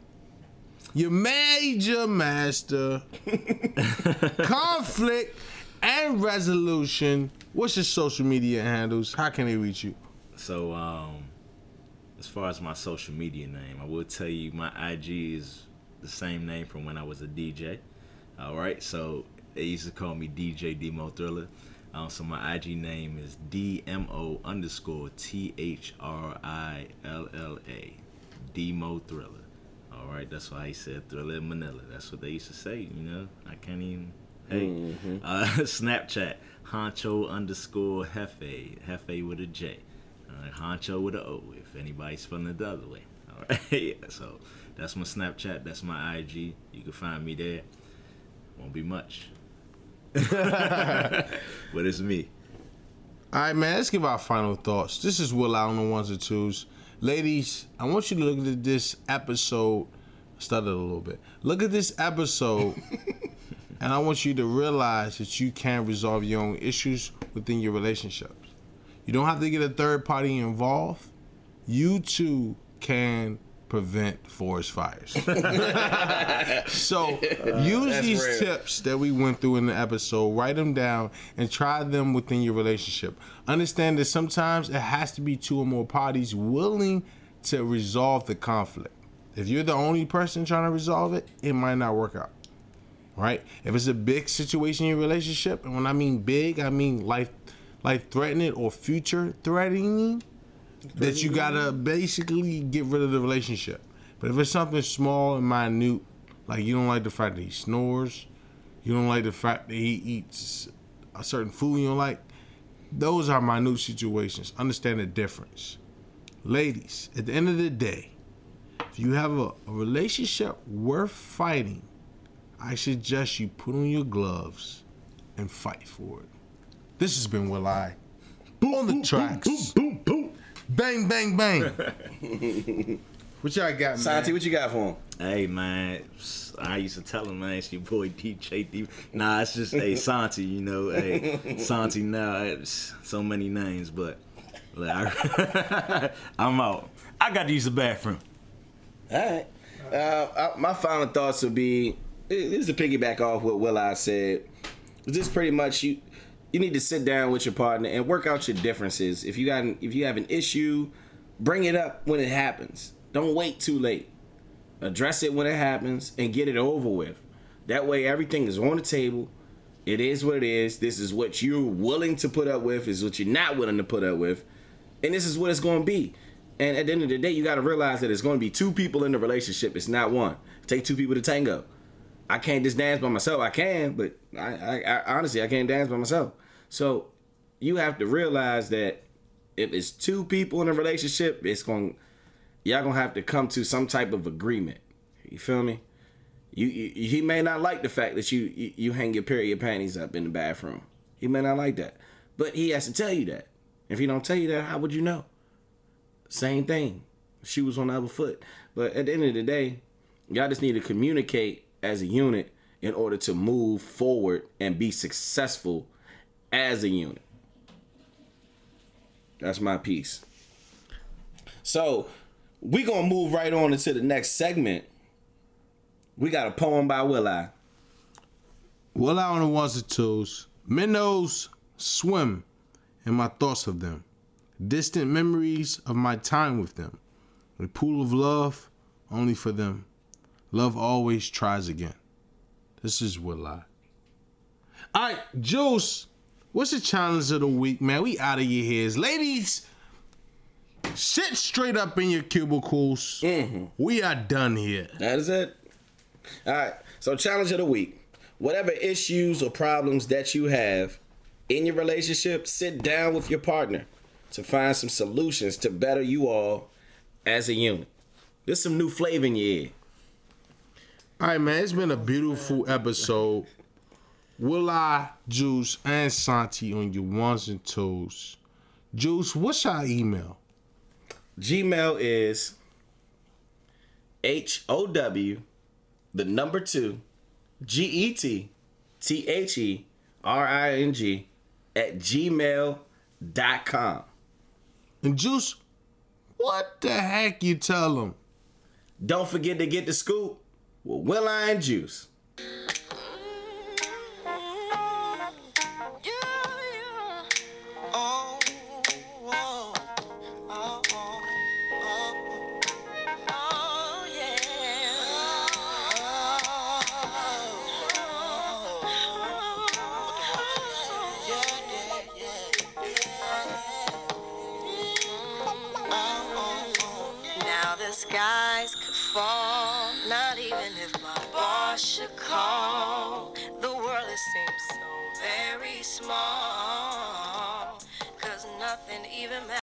your major master, <laughs> conflict and resolution. What's your social media handles? How can they reach you? So, um, as far as my social media name, I will tell you my IG is the same name from when I was a DJ. All right, so they used to call me DJ Demo Thrilla. Um, so my IG name is DMO underscore T H R I L L A, Demo Thrilla. All right, that's why he said Thrilla in Manila. That's what they used to say. You know, I can't even. Hey, uh, <laughs> Snapchat Honcho underscore Jefe, Jefe with a J, uh, Honcho with a O. If anybody's spelling it the other way. <laughs> All right, yeah, so that's my Snapchat. That's my IG. You can find me there. Won't be much, <laughs> but it's me. All right, man, let's give our final thoughts. This is Will out on the ones and twos. Ladies, I want you to look at this episode. Stuttered a little bit. Look at this episode, <laughs> and I want you to realize that you can resolve your own issues within your relationships. You don't have to get a third party involved. You too can prevent forest fires. <laughs> so uh, use That's these real. tips that we went through in the episode, write them down, and try them within your relationship. Understand that sometimes it has to be two or more parties willing to resolve the conflict. If you're the only person trying to resolve it, it might not work out. Right? If it's a big situation in your relationship, and when I mean big, I mean life life threatening or future threatening, that you gotta basically get rid of the relationship. But if it's something small and minute, like you don't like the fact that he snores, you don't like the fact that he eats a certain food you don't like, those are minute situations. Understand the difference. ladies, at the end of the day, if you have a, a relationship worth fighting, I suggest you put on your gloves and fight for it. This has been Will I. on the tracks. Boom, boom. Bang, bang, bang. <laughs> what y'all got, man? Santi, what you got for him? Hey man, I used to tell him, man, it's your boy DJ D. Nah, it's just hey <laughs> Santi, you know, hey Santi. Now it's so many names, but like, I, <laughs> I'm out. I got to use the bathroom. All right. Uh, uh, my final thoughts would be this is to piggyback off what Will I said. Just pretty much you you need to sit down with your partner and work out your differences. If you got an, if you have an issue, bring it up when it happens. Don't wait too late. Address it when it happens and get it over with. That way everything is on the table. It is what it is. This is what you're willing to put up with. Is what you're not willing to put up with. And this is what it's going to be. And at the end of the day, you got to realize that it's going to be two people in the relationship. It's not one. Take two people to tango. I can't just dance by myself. I can, but I, I, I honestly I can't dance by myself. So you have to realize that if it's two people in a relationship, it's going y'all gonna have to come to some type of agreement. You feel me? You, you he may not like the fact that you, you you hang your period panties up in the bathroom. He may not like that, but he has to tell you that. If he don't tell you that, how would you know? Same thing. She was on the other foot. But at the end of the day, y'all just need to communicate as a unit in order to move forward and be successful as a unit. That's my piece. So we're gonna move right on into the next segment. We got a poem by Will I. Will I on the ones and twos. Minnows swim in my thoughts of them. Distant memories of my time with them. A pool of love only for them. Love always tries again. This is Will I. All right, Juice. What's the challenge of the week, man? We out of your heads, ladies. Sit straight up in your cubicles. Mm-hmm. We are done here. That is it. All right. So challenge of the week. Whatever issues or problems that you have in your relationship, sit down with your partner to find some solutions to better you all as a unit. There's some new flavor in your ear. All right, man. It's been a beautiful episode. Will I, Juice, and Santi on your ones and twos. Juice, what's your email? Gmail is H O W, the number two, G E T T H E R I N G at gmail.com. And Juice, what the heck you tell them? Don't forget to get the scoop with Will I and Juice. Skies could fall, very small, cause nothing even matters.